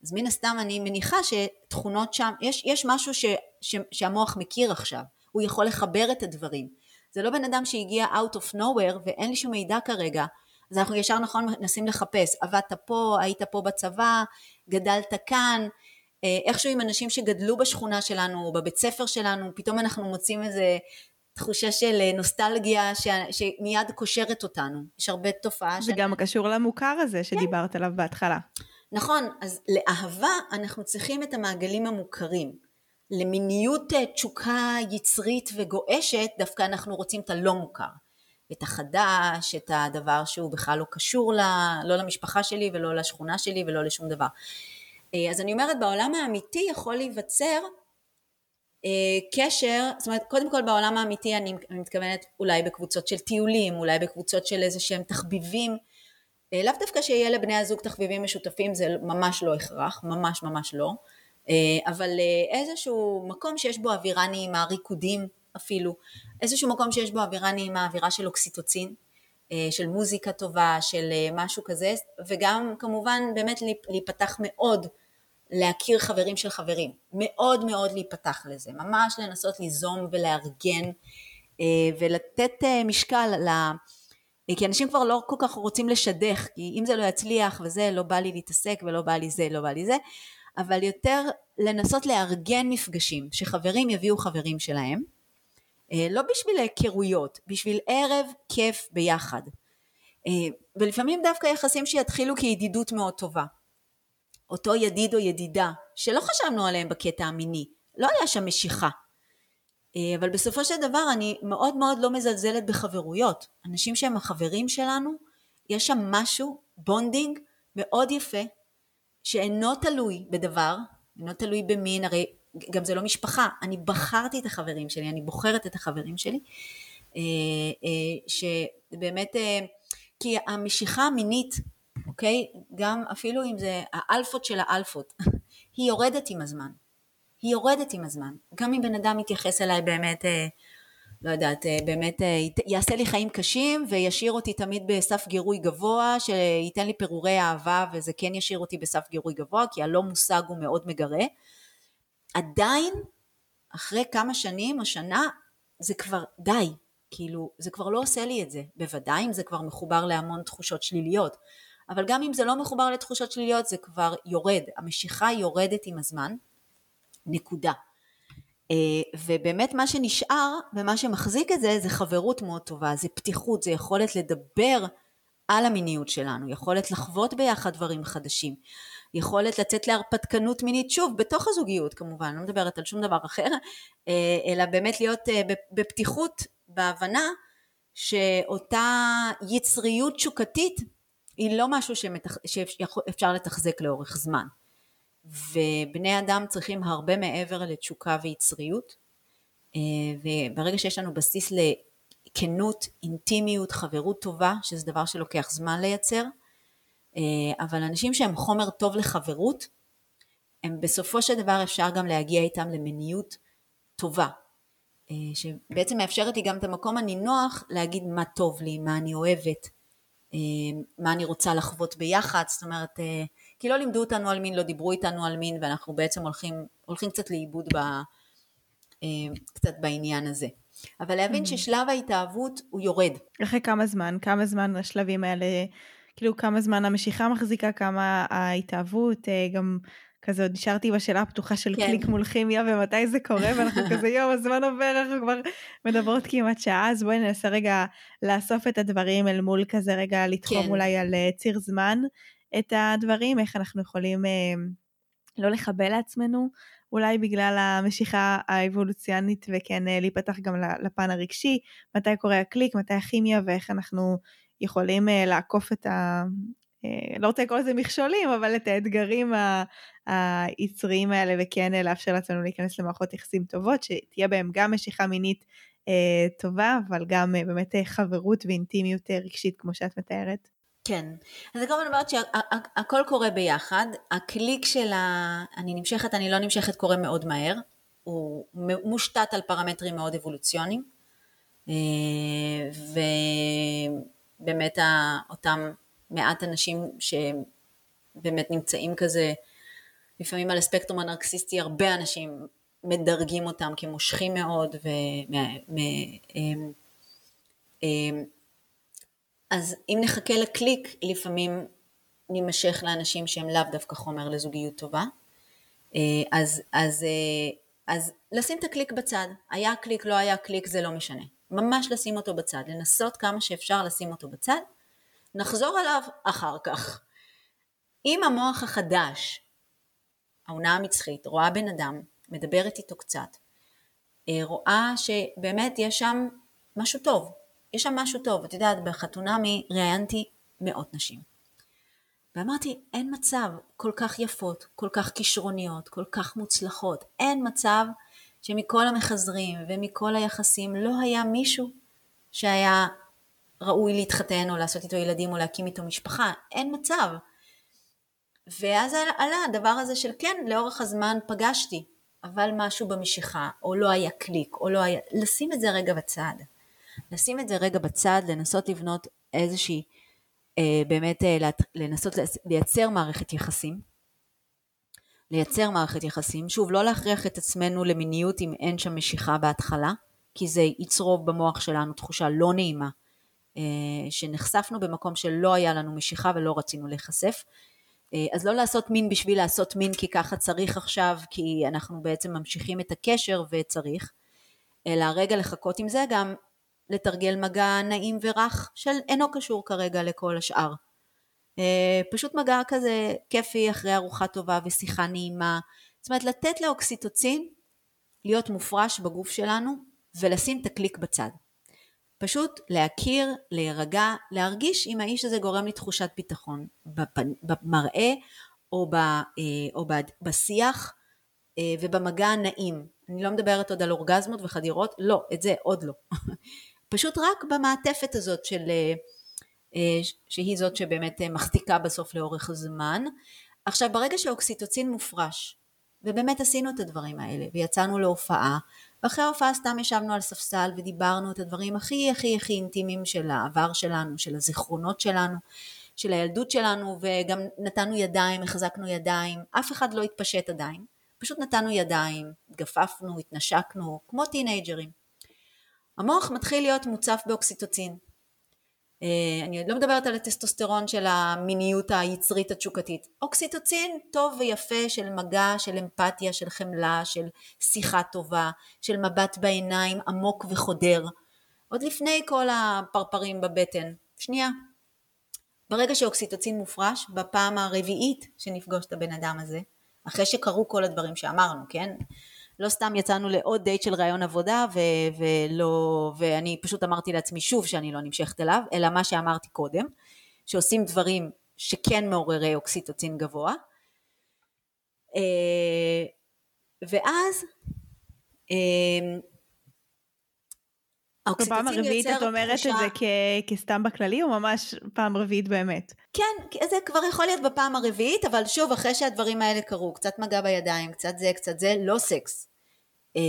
אז מן הסתם אני מניחה שתכונות שם, יש, יש משהו ש, ש, שהמוח מכיר עכשיו, הוא יכול לחבר את הדברים. זה לא בן אדם שהגיע out of nowhere ואין לי שום מידע כרגע, אז אנחנו ישר נכון מנסים לחפש, עבדת פה, היית פה בצבא, גדלת כאן, אה, איכשהו עם אנשים שגדלו בשכונה שלנו, בבית ספר שלנו, פתאום אנחנו מוצאים איזה תחושה של אה, נוסטלגיה ש... שמיד קושרת אותנו. יש הרבה תופעה זה גם קשור למוכר הזה שדיברת כן. עליו בהתחלה. נכון, אז לאהבה אנחנו צריכים את המעגלים המוכרים. למיניות אה, תשוקה יצרית וגועשת, דווקא אנחנו רוצים את הלא מוכר. את החדש, את הדבר שהוא בכלל לא קשור ל, לא למשפחה שלי ולא לשכונה שלי ולא לשום דבר. אה, אז אני אומרת בעולם האמיתי יכול להיווצר אה, קשר, זאת אומרת קודם כל בעולם האמיתי אני, מתכוונת אולי בקבוצות של טיולים, אולי בקבוצות של איזה שהם תחביבים, אה, לאו דווקא שיהיה לבני הזוג תחביבים משותפים זה ממש לא הכרח, ממש ממש לא, אבל איזשהו מקום שיש בו אווירה נעימה, ריקודים אפילו, איזשהו מקום שיש בו אווירה נעימה, אווירה של אוקסיטוצין, אה, של מוזיקה טובה, של אה, משהו כזה, וגם כמובן באמת להיפתח מאוד, להכיר חברים של חברים, מאוד מאוד להיפתח לזה, ממש לנסות ליזום ולארגן אה, ולתת משקל ל... כי אנשים כבר לא כל כך רוצים לשדך, כי אם זה לא יצליח וזה, לא בא לי להתעסק ולא בא לי זה, לא בא לי זה, אבל יותר לנסות לארגן מפגשים, שחברים יביאו חברים שלהם, לא בשביל היכרויות, בשביל ערב כיף ביחד. אה, ולפעמים דווקא יחסים שיתחילו כידידות מאוד טובה. אותו ידיד או ידידה, שלא חשבנו עליהם בקטע המיני, לא היה שם משיכה. אה, אבל בסופו של דבר אני מאוד מאוד לא מזלזלת בחברויות. אנשים שהם החברים שלנו, יש שם משהו, bonding מאוד יפה, שאינו תלוי בדבר, אינו תלוי במין, הרי גם זה לא משפחה, אני בחרתי את החברים שלי, אני בוחרת את החברים שלי, אה, אה, שבאמת, אה, כי המשיכה המינית, אוקיי, גם אפילו אם זה האלפות של האלפות, היא יורדת עם הזמן, היא יורדת עם הזמן, גם אם בן אדם מתייחס אליי באמת, לא יודעת, באמת יעשה לי חיים קשים וישאיר אותי תמיד בסף גירוי גבוה, שייתן לי פירורי אהבה וזה כן ישאיר אותי בסף גירוי גבוה, כי הלא מושג הוא מאוד מגרה. עדיין, אחרי כמה שנים או שנה, זה כבר די, כאילו, זה כבר לא עושה לי את זה. בוודאי אם זה כבר מחובר להמון תחושות שליליות. אבל גם אם זה לא מחובר לתחושות שליליות, זה כבר יורד. המשיכה יורדת עם הזמן, נקודה. אה, ובאמת מה שנשאר ומה שמחזיק את זה, זה חברות מאוד טובה, זה פתיחות, זה יכולת לדבר על המיניות שלנו, יכולת לחוות ביחד דברים חדשים. יכולת לצאת להרפתקנות מינית, שוב, בתוך הזוגיות כמובן, לא מדברת על שום דבר אחר, אה, אלא באמת להיות אה, בפתיחות, בהבנה שאותה יצריות תשוקתית היא לא משהו שמתח... שאפשר לתחזק לאורך זמן. ובני אדם צריכים הרבה מעבר לתשוקה ויצריות, אה, וברגע שיש לנו בסיס לכנות, אינטימיות, חברות טובה, שזה דבר שלוקח זמן לייצר, אבל אנשים שהם חומר טוב לחברות, הם בסופו של דבר אפשר גם להגיע איתם למיניות טובה, אה, שבעצם מאפשרת לי גם את המקום הנינוח להגיד מה טוב לי, מה אני אוהבת, מה אני רוצה לחוות ביחד, זאת אומרת, כי לא לימדו אותנו על מין, לא דיברו איתנו על מין, ואנחנו בעצם הולכים, הולכים קצת לאיבוד ב, קצת בעניין הזה. אבל להבין mm-hmm. ששלב ההתאהבות הוא יורד. אחרי כמה זמן? כמה זמן השלבים האלה, כאילו כמה זמן המשיכה מחזיקה, כמה ההתאהבות, אה, גם כזה עוד נשארתי בשאלה הפתוחה של כן. קליק מול כימיה ומתי זה קורה ואנחנו כזה יום הזמן עובר אנחנו כבר מדברות כמעט שעה אז בואי ננסה רגע לאסוף את הדברים אל מול כזה רגע לתחום כן. אולי על אה, ציר זמן את הדברים איך אנחנו יכולים אה, לא לחבל לעצמנו אולי בגלל המשיכה האבולוציונית וכן אה, להיפתח גם לפן הרגשי, מתי קורה הקליק, מתי הכימיה ואיך אנחנו יכולים אה, לעקוף את ה... אה, לא רוצה לקרוא לזה מכשולים, אבל את האתגרים היצריים האלה וכן לאפשר לעצמנו להיכנס למערכות יחסים טובות, שתהיה בהם גם משיכה מינית טובה, אבל גם באמת חברות ואינטימיות רגשית כמו שאת מתארת. כן, אז אני כל הזמן אומרת שהכל קורה ביחד, הקליק של ה... אני נמשכת, אני לא נמשכת קורה מאוד מהר, הוא מושתת על פרמטרים מאוד אבולוציוניים, אה, ובאמת אותם מעט אנשים שבאמת נמצאים כזה, לפעמים על הספקטרום הנרקסיסטי, הרבה אנשים מדרגים אותם כמושכים מאוד, ו... אז אם נחכה לקליק, לפעמים נימשך לאנשים שהם לאו דווקא חומר לזוגיות טובה. אה, אז, אז, אה, אז לשים את הקליק בצד, היה קליק, לא היה קליק, זה לא משנה. ממש לשים אותו בצד, לנסות כמה שאפשר לשים אותו בצד, נחזור אליו אחר כך. אם המוח החדש, האונה המצחית, רואה בן אדם, מדברת איתו קצת, אה, רואה שבאמת יש שם משהו טוב, יש שם משהו טוב, את יודעת, בחתונמי ראיינתי מאות נשים. ואמרתי, אין מצב כל כך יפות, כל כך כישרוניות, כל כך מוצלחות, אין מצב שמכל המחזרים ומכל היחסים לא היה מישהו שהיה ראוי להתחתן או לעשות איתו ילדים או להקים איתו משפחה, אין מצב. ואז עלה הדבר הזה של כן, לאורך הזמן פגשתי, אבל משהו במשיכה, או לא היה קליק, או לא היה, לשים את זה רגע בצד. לשים את זה רגע בצד, לנסות לבנות איזושהי, אה, באמת אה, לנסות לייצר מערכת יחסים, לייצר מערכת יחסים, שוב לא להכריח את עצמנו למיניות אם אין שם משיכה בהתחלה, כי זה יצרוב במוח שלנו תחושה לא נעימה, אה, שנחשפנו במקום שלא היה לנו משיכה ולא רצינו להיחשף, אה, אז לא לעשות מין בשביל לעשות מין כי ככה צריך עכשיו, כי אנחנו בעצם ממשיכים את הקשר וצריך, אלא רגע לחכות עם זה גם לתרגל מגע נעים ורך של אינו קשור כרגע לכל השאר. אה, פשוט מגע כזה כיפי אחרי ארוחה טובה ושיחה נעימה. זאת אומרת לתת לאוקסיטוצין להיות מופרש בגוף שלנו ולשים את הקליק בצד. פשוט להכיר, להירגע, להרגיש אם האיש הזה גורם לי תחושת ביטחון במראה או, ב, אה, או בשיח אה, ובמגע הנעים. אני לא מדברת עוד על אורגזמות וחדירות, לא, את זה עוד לא. פשוט רק במעטפת הזאת של, שהיא זאת שבאמת אה, מחזיקה בסוף לאורך זמן. עכשיו ברגע שאוקסיטוצין מופרש, ובאמת עשינו את הדברים האלה, ויצאנו להופעה, ואחרי ההופעה סתם ישבנו על ספסל ודיברנו את הדברים הכי הכי הכי אינטימיים של העבר שלנו, של הזיכרונות שלנו, של הילדות שלנו, וגם נתנו ידיים, החזקנו ידיים, אף אחד לא התפשט עדיין, פשוט נתנו ידיים, התגפפנו, התנשקנו, כמו טינג'רים. המוח מתחיל להיות מוצף באוקסיטוצין. אה, אני עוד לא מדברת על הטסטוסטרון של המיניות היצרית התשוקתית. אוקסיטוצין טוב ויפה של מגע, של אמפתיה, של חמלה, של שיחה טובה, של מבט בעיניים עמוק וחודר. עוד לפני כל הפרפרים בבטן. שנייה. ברגע שאוקסיטוצין מופרש, בפעם הרביעית שנפגוש את הבן אדם הזה, אחרי שקרו כל הדברים שאמרנו, כן? לא סתם יצאנו לעוד דייט של ראיון עבודה, ו- ולא, ואני פשוט אמרתי לעצמי שוב שאני לא נמשכת אליו, אלא מה שאמרתי קודם, שעושים דברים שכן מעוררי אוקסיטוצין גבוה. אה, ואז אה, בפעם הרביעית את אומרת תחושה... את זה כ- כסתם בכללי או ממש פעם רביעית באמת? כן, זה כבר יכול להיות בפעם הרביעית, אבל שוב, אחרי שהדברים האלה קרו, קצת מגע בידיים, קצת זה, קצת זה, לא סקס. אה,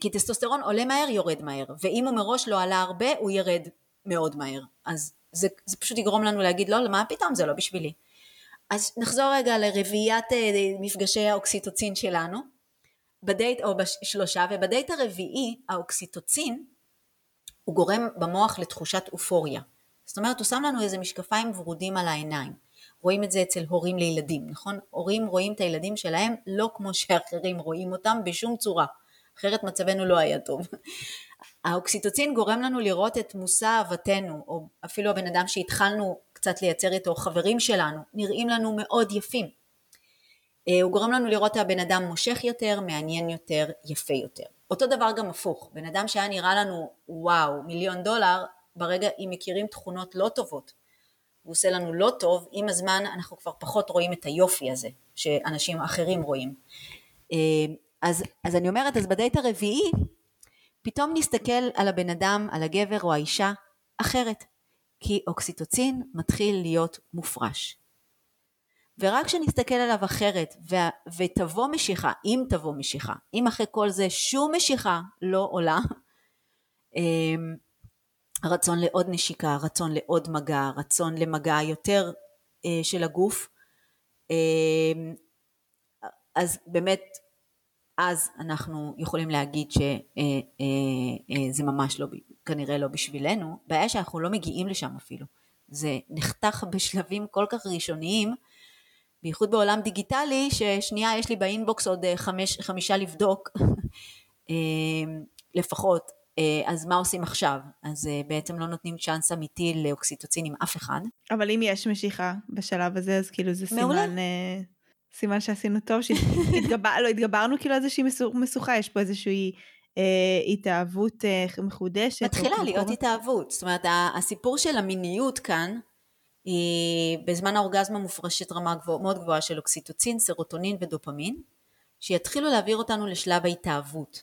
כי טסטוסטרון עולה מהר, יורד מהר, ואם הוא מראש לא עלה הרבה, הוא ירד מאוד מהר. אז זה, זה פשוט יגרום לנו להגיד, לא, מה פתאום, זה לא בשבילי. אז נחזור רגע לרביעיית אה, מפגשי האוקסיטוצין שלנו, בדייט, או בשלושה, ובדייט הרביעי, האוקסיטוצין, הוא גורם במוח לתחושת אופוריה. זאת אומרת, הוא שם לנו איזה משקפיים ורודים על העיניים. רואים את זה אצל הורים לילדים, נכון? הורים רואים את הילדים שלהם לא כמו שאחרים רואים אותם בשום צורה, אחרת מצבנו לא היה טוב. האוקסיטוצין גורם לנו לראות את מושא אהבתנו, או אפילו הבן אדם שהתחלנו קצת לייצר איתו, חברים שלנו, נראים לנו מאוד יפים. אה, הוא גורם לנו לראות את הבן אדם מושך יותר, מעניין יותר, יפה יותר. אותו דבר גם הפוך, בן אדם שהיה נראה לנו וואו, מיליון דולר, ברגע אם מכירים תכונות לא טובות, הוא עושה לנו לא טוב, עם הזמן אנחנו כבר פחות רואים את היופי הזה, שאנשים אחרים רואים. אז, אז אני אומרת, אז בדייט הרביעי, פתאום נסתכל על הבן אדם, על הגבר או האישה, אחרת. כי אוקסיטוצין מתחיל להיות מופרש. ורק כשנסתכל עליו אחרת ו- ותבוא משיכה, אם תבוא משיכה, אם אחרי כל זה שום משיכה לא עולה, אמ, רצון לעוד נשיקה, רצון לעוד מגע, רצון למגע יותר אה, של הגוף, אמ, אז באמת אז אנחנו יכולים להגיד שזה אה, אה, ממש לא, כנראה לא בשבילנו, בעיה שאנחנו לא מגיעים לשם אפילו, זה נחתך בשלבים כל כך ראשוניים בייחוד בעולם דיגיטלי, ששנייה יש לי באינבוקס עוד אה, חמש, חמישה לבדוק אה, לפחות, אה, אז מה עושים עכשיו? אז בעצם לא נותנים צ'אנס אמיתי לאוקסיטוצין עם אף אחד. אבל אם יש משיכה בשלב הזה, אז כאילו זה מעולה. סימן... סימן שעשינו טוב, שהתגברנו לא, התגברנו כאילו איזושהי משוכה, יש פה איזושהי אה, התאהבות אה, מחודשת. מתחילה להיות התאהבות, זאת אומרת הסיפור של המיניות כאן, היא בזמן האורגזמה מופרשת רמה גבוה, מאוד גבוהה של אוקסיטוצין, סרוטונין ודופמין, שיתחילו להעביר אותנו לשלב ההתאהבות.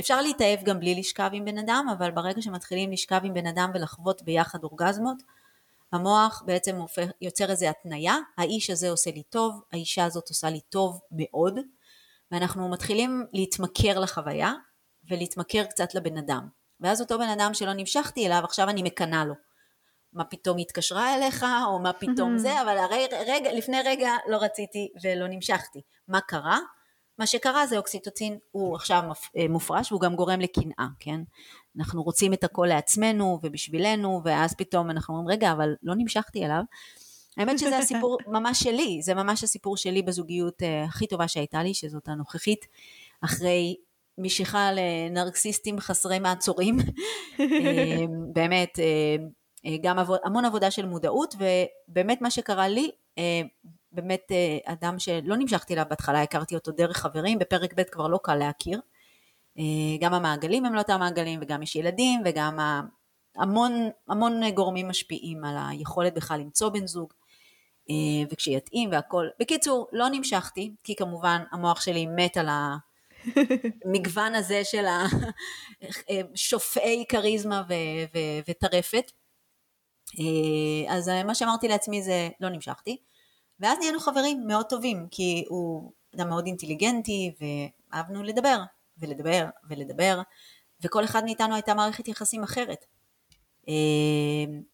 אפשר להתאהב גם בלי לשכב עם בן אדם, אבל ברגע שמתחילים לשכב עם בן אדם ולחוות ביחד אורגזמות, המוח בעצם יוצר איזו התניה, האיש הזה עושה לי טוב, האישה הזאת עושה לי טוב מאוד, ואנחנו מתחילים להתמכר לחוויה ולהתמכר קצת לבן אדם. ואז אותו בן אדם שלא נמשכתי אליו, עכשיו אני מקנאה לו. מה פתאום היא התקשרה אליך, או מה פתאום זה, אבל הרי, רגע, לפני רגע לא רציתי ולא נמשכתי. מה קרה? מה שקרה זה אוקסיטוצין הוא עכשיו אה, מופרש והוא גם גורם לקנאה, כן? אנחנו רוצים את הכל לעצמנו ובשבילנו, ואז פתאום אנחנו אומרים, רגע, אבל לא נמשכתי אליו. האמת שזה הסיפור ממש שלי, זה ממש הסיפור שלי בזוגיות uh, הכי טובה שהייתה לי, שזאת הנוכחית, אחרי משיכה לנרקסיסטים חסרי מעצורים. uh, באמת, uh, גם עבוד, המון עבודה של מודעות, ובאמת מה שקרה לי, אה, באמת אה, אדם שלא נמשכתי אליו בהתחלה, הכרתי אותו דרך חברים, בפרק ב' כבר לא קל להכיר. גם המעגלים הם לא אותם מעגלים, וגם יש ילדים, וגם המון, המון גורמים משפיעים על היכולת בכלל למצוא בן זוג, וכשיתאים והכל. בקיצור, לא נמשכתי, כי כמובן המוח שלי מת על המגוון הזה של השופעי כריזמה וטרפת. אה, אז מה שאמרתי לעצמי זה לא נמשכתי, ואז נהיינו חברים מאוד טובים, כי הוא אדם מאוד אינטליגנטי, ואהבנו לדבר, ולדבר, ולדבר, וכל אחד מאיתנו הייתה מערכת יחסים אחרת. אה,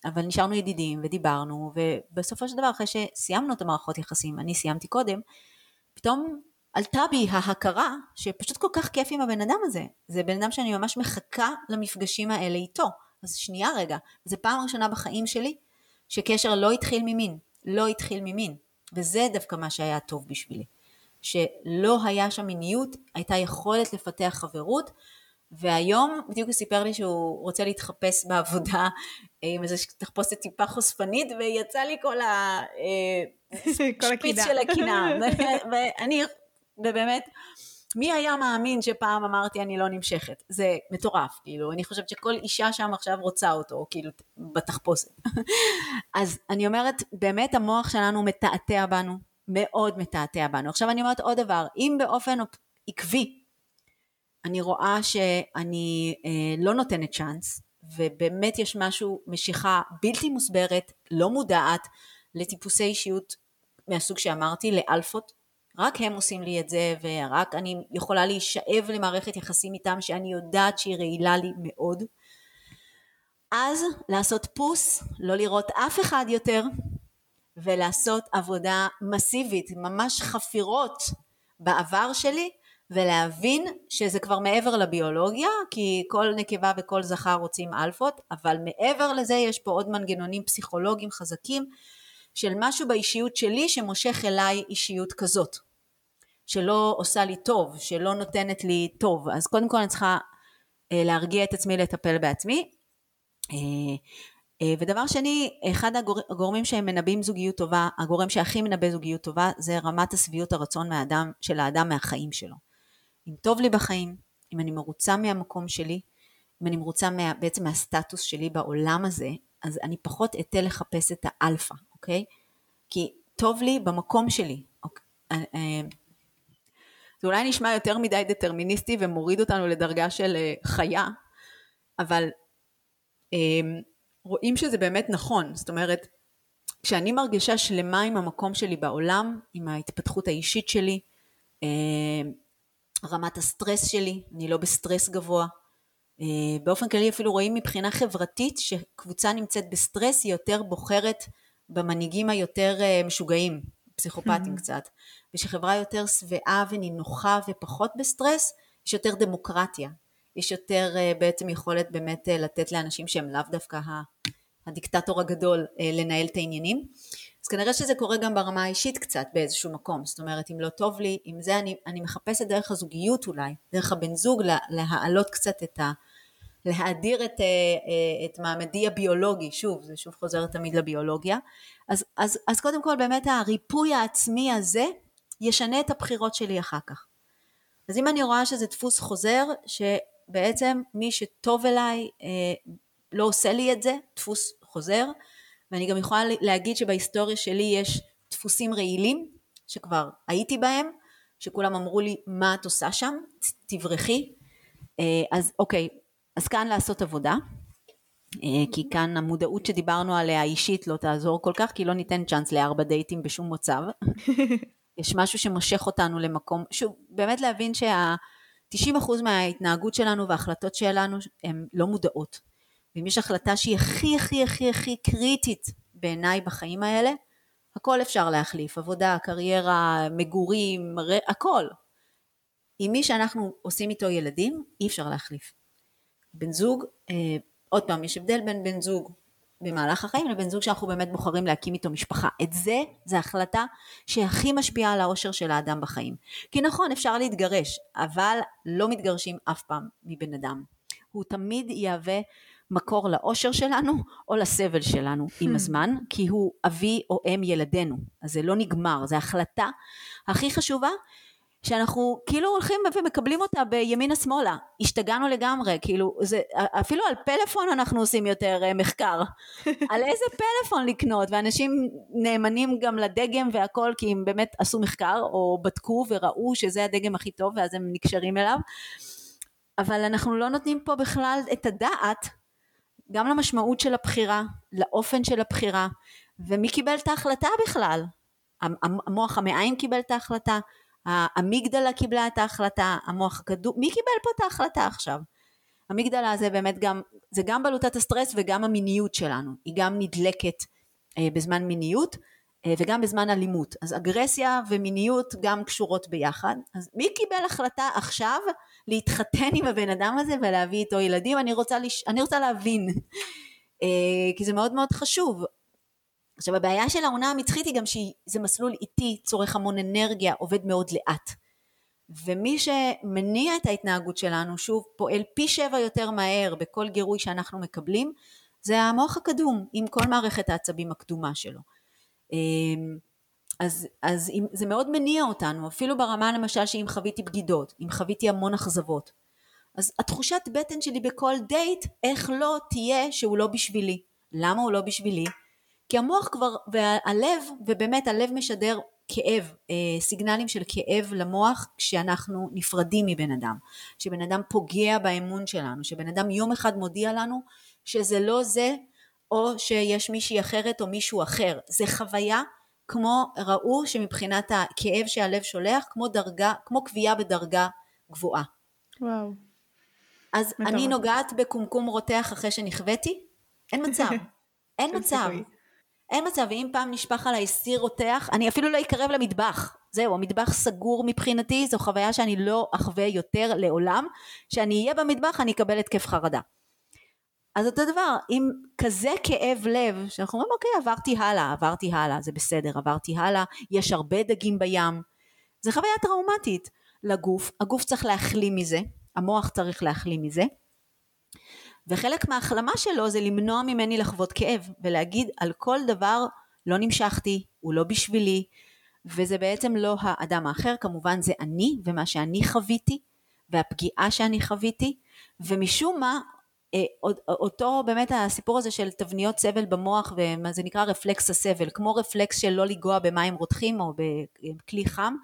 אבל נשארנו ידידים ודיברנו, ובסופו של דבר אחרי שסיימנו את המערכות יחסים, אני סיימתי קודם, פתאום עלתה בי ההכרה שפשוט כל כך כיף עם הבן אדם הזה. זה בן אדם שאני ממש מחכה למפגשים האלה איתו. אז שנייה רגע, זו פעם ראשונה בחיים שלי שקשר לא התחיל ממין, לא התחיל ממין, וזה דווקא מה שהיה טוב בשבילי. שלא היה שם מיניות, הייתה יכולת לפתח חברות, והיום בדיוק הוא סיפר לי שהוא רוצה להתחפש בעבודה אה, עם איזה תחפושת טיפה חושפנית, ויצא לי כל השפיץ אה, של הקינה. ואני, ובאמת, מי היה מאמין שפעם אמרתי אני לא נמשכת? זה מטורף, כאילו, אני חושבת שכל אישה שם עכשיו רוצה אותו, כאילו, בתחפושת. אז אני אומרת, באמת המוח שלנו מתעתע בנו, מאוד מתעתע בנו. עכשיו אני אומרת עוד דבר, אם באופן עקבי אני רואה שאני אה, לא נותנת צ'אנס, ובאמת יש משהו, משיכה בלתי מוסברת, לא מודעת, לטיפוסי אישיות מהסוג שאמרתי, לאלפות, רק הם עושים לי את זה, ורק אני יכולה להישאב למערכת יחסים איתם שאני יודעת שהיא רעילה לי מאוד. אז לעשות פוס, לא לראות אף אחד יותר, ולעשות עבודה מסיבית, ממש חפירות בעבר שלי, ולהבין שזה כבר מעבר לביולוגיה, כי כל נקבה וכל זכר רוצים אלפות, אבל מעבר לזה יש פה עוד מנגנונים פסיכולוגיים חזקים של משהו באישיות שלי שמושך אליי אישיות כזאת, שלא עושה לי טוב, שלא נותנת לי טוב. אז קודם כל אני צריכה אה, להרגיע את עצמי לטפל בעצמי. אה, ודבר שני, אחד הגורמים שהם מנבאים זוגיות טובה, הגורם שהכי מנבא זוגיות טובה, זה רמת השביעות הרצון מהאדם, של האדם מהחיים שלו. אם טוב לי בחיים, אם אני מרוצה מהמקום שלי, אם אני מרוצה מה, בעצם מהסטטוס שלי בעולם הזה, אז אני פחות אתן לחפש את האלפא, אוקיי? כי טוב לי במקום שלי. אוקיי? אה, אה, זה אולי נשמע יותר מדי דטרמיניסטי ומוריד אותנו לדרגה של חיה, אבל רואים שזה באמת נכון. זאת אומרת, כשאני מרגישה שלמה עם המקום שלי בעולם, עם ההתפתחות האישית שלי, רמת הסטרס שלי, אני לא בסטרס גבוה. אה, באופן כללי אפילו רואים מבחינה חברתית שקבוצה נמצאת בסטרס היא יותר בוחרת במנהיגים היותר אה, משוגעים, פסיכופטים mm-hmm. קצת, ושחברה יותר שבעה ונינוחה ופחות בסטרס, יש יותר דמוקרטיה, יש יותר אה, בעצם יכולת באמת לתת לאנשים שהם לאו דווקא הדיקטטור הגדול לנהל את העניינים. אז כנראה שזה קורה גם ברמה האישית קצת באיזשהו מקום, זאת אומרת אם לא טוב לי, עם זה אני, אני מחפשת דרך הזוגיות אולי, דרך הבן זוג להעלות קצת את ה... להאדיר את, אה, אה, את מעמדי הביולוגי, שוב, זה שוב חוזר תמיד לביולוגיה, אז, אז, אז קודם כל באמת הריפוי העצמי הזה ישנה את הבחירות שלי אחר כך. אז אם אני רואה שזה דפוס חוזר, שבעצם מי שטוב אליי אה, לא עושה לי את זה, דפוס חוזר, ואני גם יכולה להגיד שבהיסטוריה שלי יש דפוסים רעילים שכבר הייתי בהם, שכולם אמרו לי מה את עושה שם, תברחי, אה, אז אוקיי, אז כאן לעשות עבודה, אה, כי כאן המודעות שדיברנו עליה אישית לא תעזור כל כך, כי לא ניתן צ'אנס לארבע דייטים בשום מצב. יש משהו שמושך אותנו למקום, שוב, באמת להבין שה... 90% מההתנהגות שלנו וההחלטות שלנו הן לא מודעות. ואם יש החלטה שהיא הכי הכי הכי הכי קריטית בעיניי בחיים האלה, הכל אפשר להחליף, עבודה, קריירה, מגורים, מראה, הכל. עם מי שאנחנו עושים איתו ילדים, אי אפשר להחליף. בן זוג, אה, עוד פעם, יש הבדל בין בן זוג במהלך החיים לבן זוג שאנחנו באמת בוחרים להקים איתו משפחה. את זה, זה החלטה שהכי משפיעה על האושר של האדם בחיים. כי נכון, אפשר להתגרש, אבל לא מתגרשים אף פעם מבן אדם. הוא תמיד יהווה מקור לאושר שלנו או לסבל שלנו עם hmm. הזמן, כי הוא אבי או אם ילדינו. אז זה לא נגמר, זו החלטה הכי חשובה שאנחנו כאילו הולכים ומקבלים אותה בימינה שמאלה, השתגענו לגמרי, כאילו זה, אפילו על פלאפון אנחנו עושים יותר אה, מחקר, על איזה פלאפון לקנות, ואנשים נאמנים גם לדגם והכל כי הם באמת עשו מחקר או בדקו וראו שזה הדגם הכי טוב ואז הם נקשרים אליו, אבל אנחנו לא נותנים פה בכלל את הדעת גם למשמעות של הבחירה, לאופן של הבחירה, ומי קיבל את ההחלטה בכלל? המוח המעיים קיבל את ההחלטה, האמיגדלה קיבלה את ההחלטה, המוח הקדום, מי קיבל פה את ההחלטה עכשיו? המגדלה זה באמת גם, זה גם בלוטת הסטרס וגם המיניות שלנו, היא גם נדלקת אה, בזמן מיניות אה, וגם בזמן אלימות, אז אגרסיה ומיניות גם קשורות ביחד, אז מי קיבל החלטה עכשיו להתחתן עם הבן אדם הזה ולהביא איתו ילדים, אני רוצה, לש... אני רוצה להבין, אה, כי זה מאוד מאוד חשוב. עכשיו הבעיה של העונה המצחית היא גם שזה מסלול איטי, צורך המון אנרגיה, עובד מאוד לאט. ומי שמניע את ההתנהגות שלנו, שוב, פועל פי שבע יותר מהר בכל גירוי שאנחנו מקבלים, זה המוח הקדום, עם כל מערכת העצבים הקדומה שלו. אז, אז אם, זה מאוד מניע אותנו, אפילו ברמה למשל שאם חוויתי בגידות, אם חוויתי המון אכזבות, אז התחושת בטן שלי בכל דייט, איך לא תהיה שהוא לא בשבילי. למה הוא לא בשבילי? כי המוח כבר, והלב, ובאמת הלב משדר כאב, אה, סיגנלים של כאב למוח כשאנחנו נפרדים מבן אדם, שבן אדם פוגע באמון שלנו, שבן אדם יום אחד מודיע לנו שזה לא זה, או שיש מישהי אחרת או מישהו אחר. זה חוויה כמו, ראו שמבחינת הכאב שהלב שולח, כמו דרגה, כמו קביעה בדרגה גבוהה. וואו. אז מטורף. אני נוגעת בקומקום רותח אחרי שנכוויתי? אין מצב. אין מצב. אין מצב, ואם פעם נשפך עליי סיר רותח, אני אפילו לא אקרב למטבח. זהו, המטבח סגור מבחינתי, זו חוויה שאני לא אחווה יותר לעולם. כשאני אהיה במטבח אני אקבל התקף חרדה. אז אותו דבר, עם כזה כאב לב, שאנחנו אומרים אוקיי עברתי הלאה, עברתי הלאה, זה בסדר, עברתי הלאה, יש הרבה דגים בים, זה חוויה טראומטית לגוף, הגוף צריך להחלים מזה, המוח צריך להחלים מזה, וחלק מההחלמה שלו זה למנוע ממני לחוות כאב, ולהגיד על כל דבר לא נמשכתי, הוא לא בשבילי, וזה בעצם לא האדם האחר, כמובן זה אני ומה שאני חוויתי, והפגיעה שאני חוויתי, ומשום מה אותו באמת הסיפור הזה של תבניות סבל במוח ומה זה נקרא רפלקס הסבל כמו רפלקס של לא לגוע במים רותחים או בכלי חם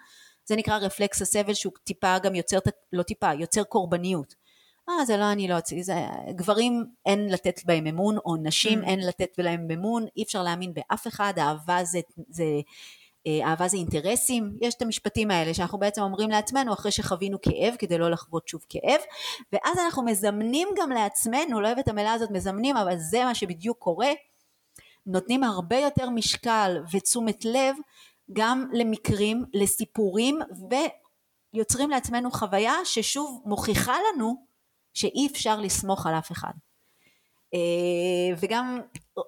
זה נקרא רפלקס הסבל שהוא טיפה גם יוצר לא טיפה יוצר קורבניות אה זה לא אני לא אצלי זה גברים אין לתת בהם אמון או נשים mm. אין לתת בהם אמון אי אפשר להאמין באף אחד אהבה זה, זה אה, אהבה זה אינטרסים, יש את המשפטים האלה שאנחנו בעצם אומרים לעצמנו אחרי שחווינו כאב כדי לא לחוות שוב כאב, ואז אנחנו מזמנים גם לעצמנו, לא אוהבת את המילה הזאת מזמנים, אבל זה מה שבדיוק קורה, נותנים הרבה יותר משקל ותשומת לב גם למקרים, לסיפורים, ויוצרים לעצמנו חוויה ששוב מוכיחה לנו שאי אפשר לסמוך על אף אחד. אה, וגם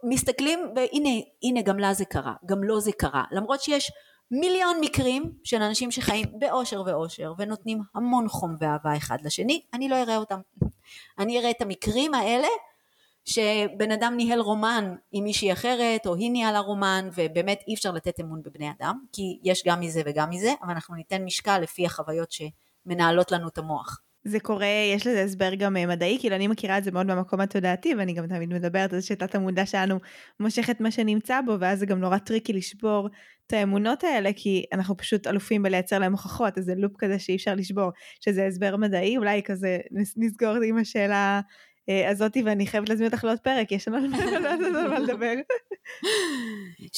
מסתכלים והנה הנה גם לה זה קרה גם לו זה קרה. למרות שיש מיליון מקרים של אנשים שחיים באושר ואושר ונותנים המון חום ואהבה אחד לשני אני לא אראה אותם. אני אראה את המקרים האלה שבן אדם ניהל רומן עם מישהי אחרת או היא ניהלה רומן ובאמת אי אפשר לתת אמון בבני אדם כי יש גם מזה וגם מזה אבל אנחנו ניתן משקל לפי החוויות שמנהלות לנו את המוח זה קורה, יש לזה הסבר גם אה, מדעי, כאילו אני מכירה את זה מאוד במקום התודעתי, ואני גם תמיד מדברת על זה שתת המודע שלנו מושך את מה שנמצא בו, ואז זה גם נורא tricky לשבור את האמונות האלה, כי אנחנו פשוט אלופים בלייצר להם הוכחות, אז זה loop כזה שאי אפשר לשבור, שזה הסבר מדעי, אולי כזה נסגור עם השאלה אה, הזאתי, ואני חייבת להזמין אותך לעוד פרק, יש לנו מה לדבר.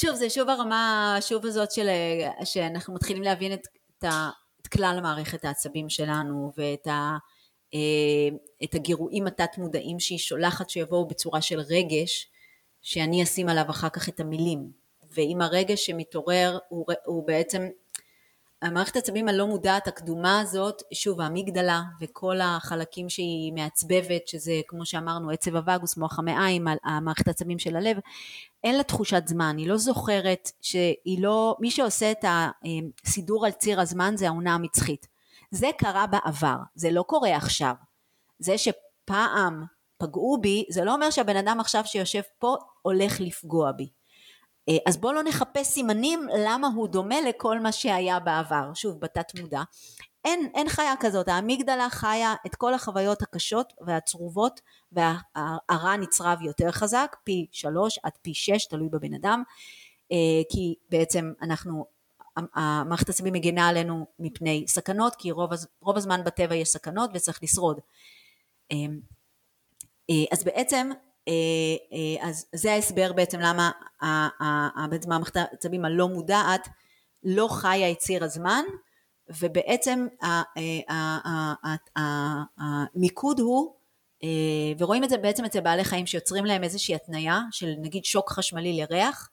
שוב, זה שוב הרמה, שוב הזאת של, אה, שאנחנו מתחילים להבין את, את ה... כלל מערכת העצבים שלנו ואת ה, אה, את הגירויים התת מודעים שהיא שולחת שיבואו בצורה של רגש שאני אשים עליו אחר כך את המילים. ואם הרגש שמתעורר הוא, הוא בעצם המערכת העצבים הלא מודעת הקדומה הזאת, שוב האמיגדלה וכל החלקים שהיא מעצבבת, שזה כמו שאמרנו עצב הווגוס, מוח המעיים, המערכת העצבים של הלב, אין לה תחושת זמן, היא לא זוכרת שהיא לא, מי שעושה את הסידור על ציר הזמן זה העונה המצחית. זה קרה בעבר, זה לא קורה עכשיו. זה שפעם פגעו בי, זה לא אומר שהבן אדם עכשיו שיושב פה הולך לפגוע בי. אה, אז בואו לא נחפש סימנים למה הוא דומה לכל מה שהיה בעבר, שוב בתת מודע. אין, אין חיה כזאת, האמיגדלה חיה את כל החוויות הקשות והצרובות והרע נצרב יותר חזק, פי שלוש עד פי שש, תלוי בבן אדם, אה, כי בעצם אנחנו, המערכת העצבים מגינה עלינו מפני סכנות, כי רוב, רוב הזמן בטבע יש סכנות וצריך לשרוד. אה, אז בעצם אז זה ההסבר בעצם למה בעצם המערכת העצבים הלא מודעת לא חיה את ציר הזמן ובעצם המיקוד הוא ורואים את זה בעצם אצל בעלי חיים שיוצרים להם איזושהי התניה של נגיד שוק חשמלי לריח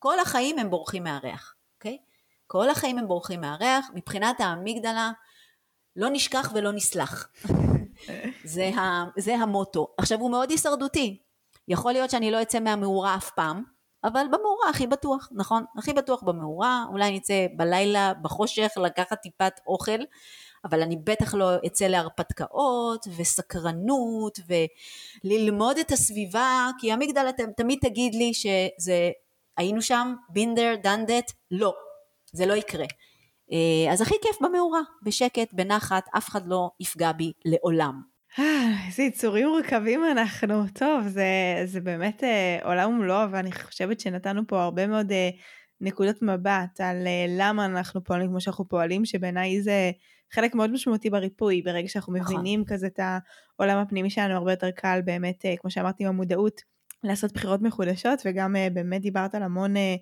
כל החיים הם בורחים מהריח, אוקיי? כל החיים הם בורחים מהריח, מבחינת האמיגדלה לא נשכח ולא נסלח. זה, ה, זה המוטו. עכשיו הוא מאוד הישרדותי, יכול להיות שאני לא אצא מהמאורה אף פעם, אבל במאורה הכי בטוח, נכון? הכי בטוח במאורה, אולי נצא בלילה בחושך לקחת טיפת אוכל, אבל אני בטח לא אצא להרפתקאות וסקרנות וללמוד את הסביבה, כי המגדל תמיד תגיד לי שזה היינו שם, been there, done that, לא. זה לא יקרה. אה, אז הכי כיף במאורה, בשקט, בנחת, אף אחד לא יפגע בי לעולם. אה, איזה יצורים מורכבים אנחנו. טוב, זה, זה באמת אה, עולם ומלואו, ואני חושבת שנתנו פה הרבה מאוד אה, נקודות מבט על אה, למה אנחנו פועלים כמו שאנחנו פועלים, שבעיניי זה חלק מאוד משמעותי בריפוי, ברגע שאנחנו נכון. מבינים כזה את העולם הפנימי שלנו, הרבה יותר קל באמת, אה, כמו שאמרתי, עם המודעות, לעשות בחירות מחודשות, וגם אה, באמת דיברת על המון אה,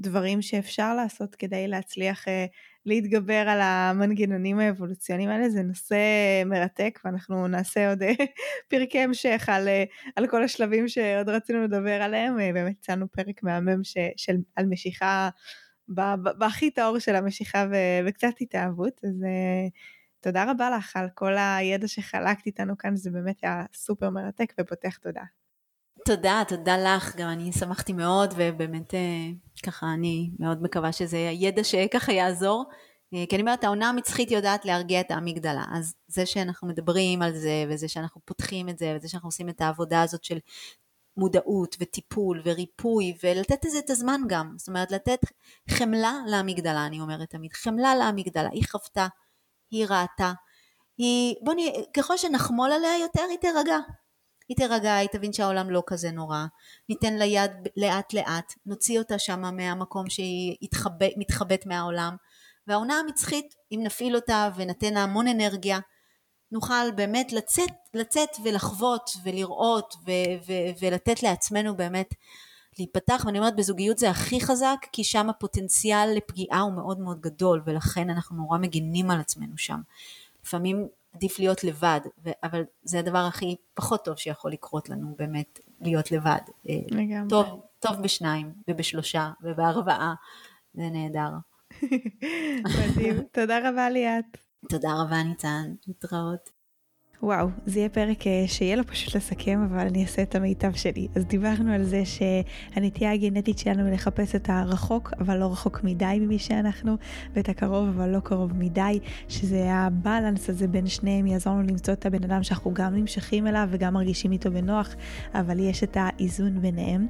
דברים שאפשר לעשות כדי להצליח אה, להתגבר על המנגנונים האבולוציוניים האלה, זה נושא מרתק ואנחנו נעשה עוד אה, פרקי המשך על, אה, על כל השלבים שעוד רצינו לדבר עליהם, באמת יצאנו פרק מהמם ש, של, על משיכה, בהכי טהור של המשיכה ו, וקצת התאהבות, אז תודה רבה לך על כל הידע שחלקת איתנו כאן, זה באמת היה סופר מרתק ופותח תודה. תודה, תודה לך, גם אני שמחתי מאוד ובאמת ככה אני מאוד מקווה שזה ידע שככה יעזור. אה, כי אני אומרת, העונה המצחית יודעת להרגיע את האמיגדלה, אז זה שאנחנו מדברים על זה, וזה שאנחנו פותחים את זה, וזה שאנחנו עושים את העבודה הזאת של מודעות וטיפול וריפוי, ולתת לזה את הזמן גם, זאת אומרת לתת חמלה לאמיגדלה, אני אומרת תמיד, חמלה לאמיגדלה, היא חוותה, היא ראתה, היא, בוא נהיה, ככל שנחמול עליה יותר היא תירגע, היא תירגע, היא תבין שהעולם לא כזה נורא, ניתן לה יד לאט לאט, נוציא אותה שמה מהמקום שהיא התחבא, מתחבאת מהעולם, והעונה המצחית, אם נפעיל אותה ונתן לה המון אנרגיה, נוכל באמת לצאת, לצאת ולחוות ולראות ו- ו- ולתת לעצמנו באמת להיפתח, ואני אומרת בזוגיות זה הכי חזק, כי שם הפוטנציאל לפגיעה הוא מאוד מאוד גדול, ולכן אנחנו נורא מגינים על עצמנו שם. לפעמים עדיף להיות לבד, ו- אבל זה הדבר הכי פחות טוב שיכול לקרות לנו באמת, להיות לבד. אה, לגמרי. טוב, טוב בשניים, ובשלושה, ובארבעה, זה נהדר. מדהים, תודה רבה ליאת. תודה רבה ניצן, להתראות. וואו, זה יהיה פרק אה, שיהיה לו פשוט לסכם, אבל אני אעשה את המיטב שלי. אז דיברנו על זה שהנטייה הגנטית שלנו לחפש את הרחוק, אבל לא רחוק מדי ממי שאנחנו, ואת הקרוב, אבל לא קרוב מדי, שזה הבלנס הזה בין שניהם יעזור לנו למצוא את הבן אדם שאנחנו גם נמשכים אליו וגם מרגישים איתו בנוח, אבל יש את האיזון ביניהם.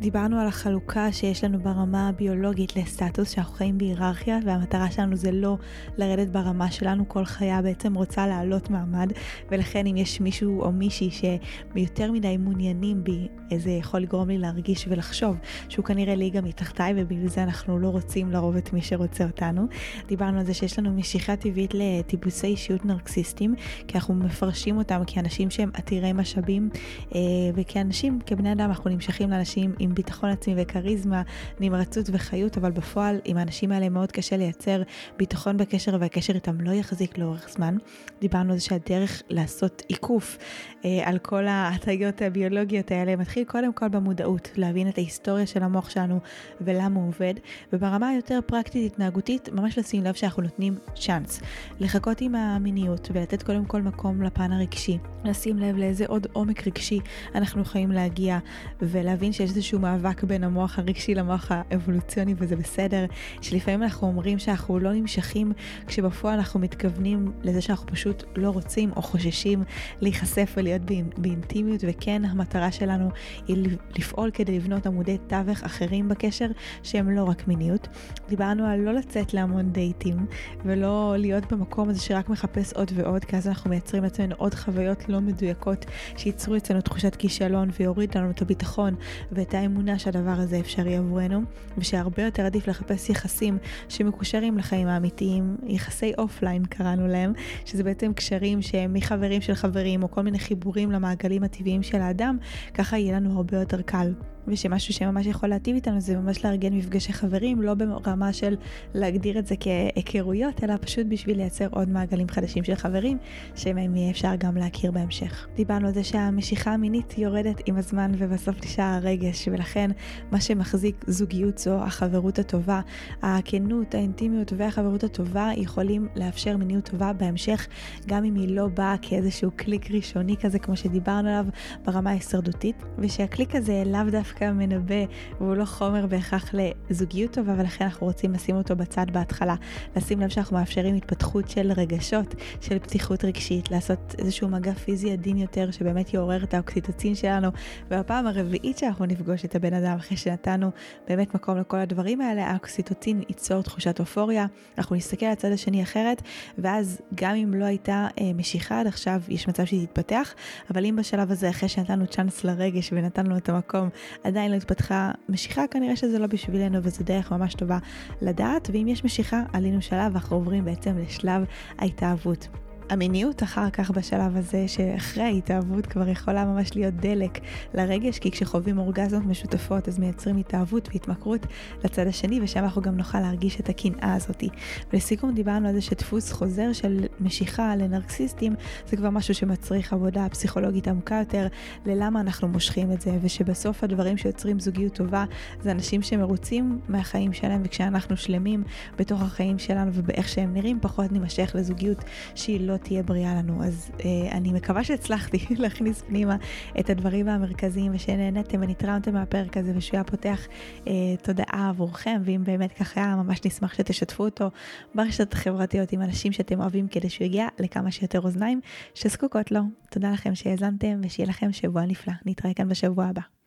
דיברנו על החלוקה שיש לנו ברמה הביולוגית לסטטוס שאנחנו חיים בהיררכיה והמטרה שלנו זה לא לרדת ברמה שלנו, כל חיה בעצם רוצה לעלות מעמד ולכן אם יש מישהו או מישהי שיותר מדי מעוניינים בי, זה יכול לגרום לי להרגיש ולחשוב שהוא כנראה ליגה מתחתיי ובגלל זה אנחנו לא רוצים לרוב את מי שרוצה אותנו. דיברנו על זה שיש לנו משיכה טבעית לטיפוסי אישיות נרקסיסטים כי אנחנו מפרשים אותם כאנשים שהם עתירי משאבים אה, וכאנשים, כבני אדם אנחנו נמשכים לאנשים עם ביטחון עצמי וכריזמה, נמרצות וחיות, אבל בפועל עם האנשים האלה מאוד קשה לייצר ביטחון בקשר והקשר איתם לא יחזיק לאורך זמן. דיברנו על זה שהדרך לעשות עיקוף אה, על כל ההטיות הביולוגיות האלה מתחיל קודם כל במודעות, להבין את ההיסטוריה של המוח שלנו ולמה הוא עובד, וברמה היותר פרקטית התנהגותית ממש לשים לב שאנחנו נותנים צ'אנס. לחכות עם המיניות ולתת קודם כל מקום לפן הרגשי, לשים לב לאיזה עוד עומק רגשי אנחנו יכולים להגיע ולהבין שיש איזשהו מאבק בין המוח הרגשי למוח האבולוציוני וזה בסדר, שלפעמים אנחנו אומרים שאנחנו לא נמשכים כשבפועל אנחנו מתכוונים לזה שאנחנו פשוט לא רוצים או חוששים להיחשף ולהיות באינטימיות וכן המטרה שלנו היא לפעול כדי לבנות עמודי תווך אחרים בקשר שהם לא רק מיניות. דיברנו על לא לצאת להמון דייטים ולא להיות במקום הזה שרק מחפש עוד ועוד כי אז אנחנו מייצרים לעצמנו עוד חוויות לא מדויקות שייצרו אצלנו תחושת כישלון ויוריד לנו את הביטחון ואת. האמונה שהדבר הזה אפשרי עבורנו, ושהרבה יותר עדיף לחפש יחסים שמקושרים לחיים האמיתיים, יחסי אופליין קראנו להם, שזה בעצם קשרים שהם מחברים של חברים, או כל מיני חיבורים למעגלים הטבעיים של האדם, ככה יהיה לנו הרבה יותר קל. ושמשהו שממש יכול להטיב איתנו זה ממש לארגן מפגשי חברים, לא ברמה של להגדיר את זה כהיכרויות, אלא פשוט בשביל לייצר עוד מעגלים חדשים של חברים, שמהם יהיה אפשר גם להכיר בהמשך. דיברנו על זה שהמשיכה המינית יורדת עם הזמן ובסוף נשאר הרגש, ולכן מה שמחזיק זוגיות זו החברות הטובה, הכנות, האינטימיות והחברות הטובה יכולים לאפשר מיניות טובה בהמשך, גם אם היא לא באה כאיזשהו קליק ראשוני כזה כמו שדיברנו עליו ברמה ההישרדותית, ושהקליק הזה לאו דווקא דווקא מנבא והוא לא חומר בהכרח לזוגיות טובה ולכן אנחנו רוצים לשים אותו בצד בהתחלה. לשים לב שאנחנו מאפשרים התפתחות של רגשות, של פתיחות רגשית, לעשות איזשהו מגע פיזי עדין יותר שבאמת יעורר את האוקסיטוצין שלנו. והפעם הרביעית שאנחנו נפגוש את הבן אדם אחרי שנתנו באמת מקום לכל הדברים האלה, האוקסיטוצין ייצור תחושת אופוריה, אנחנו נסתכל על הצד השני אחרת, ואז גם אם לא הייתה אה, משיכה עד עכשיו, יש מצב שהיא תתפתח, אבל אם בשלב הזה, אחרי שנתנו צ'אנס לרגש ונתנו את המקום, עדיין לא התפתחה משיכה, כנראה שזה לא בשבילנו וזו דרך ממש טובה לדעת, ואם יש משיכה, עלינו שלב ואנחנו עוברים בעצם לשלב ההתאהבות. המיניות אחר כך בשלב הזה, שאחרי ההתאהבות כבר יכולה ממש להיות דלק לרגש, כי כשחווים אורגזמות משותפות אז מייצרים התאהבות והתמכרות לצד השני, ושם אנחנו גם נוכל להרגיש את הקנאה הזאתי. ולסיכום דיברנו על זה שדפוס חוזר של משיכה לנרקסיסטים זה כבר משהו שמצריך עבודה פסיכולוגית עמוקה יותר ללמה אנחנו מושכים את זה, ושבסוף הדברים שיוצרים זוגיות טובה זה אנשים שמרוצים מהחיים שלהם, וכשאנחנו שלמים בתוך החיים שלנו ובאיך שהם נראים, פחות נימשך לזוגיות שהיא לא תהיה בריאה לנו. אז אה, אני מקווה שהצלחתי להכניס פנימה את הדברים המרכזיים ושנהנתם ונתרמתם מהפרק הזה ושהוא היה פותח אה, תודעה עבורכם, ואם באמת ככה היה, ממש נשמח שתשתפו אותו ברשתות החברתיות עם אנשים שאתם אוהבים כדי שהוא יגיע לכמה שיותר אוזניים שזקוקות לו. תודה לכם שהאזנתם ושיהיה לכם שבוע נפלא. נתראה כאן בשבוע הבא.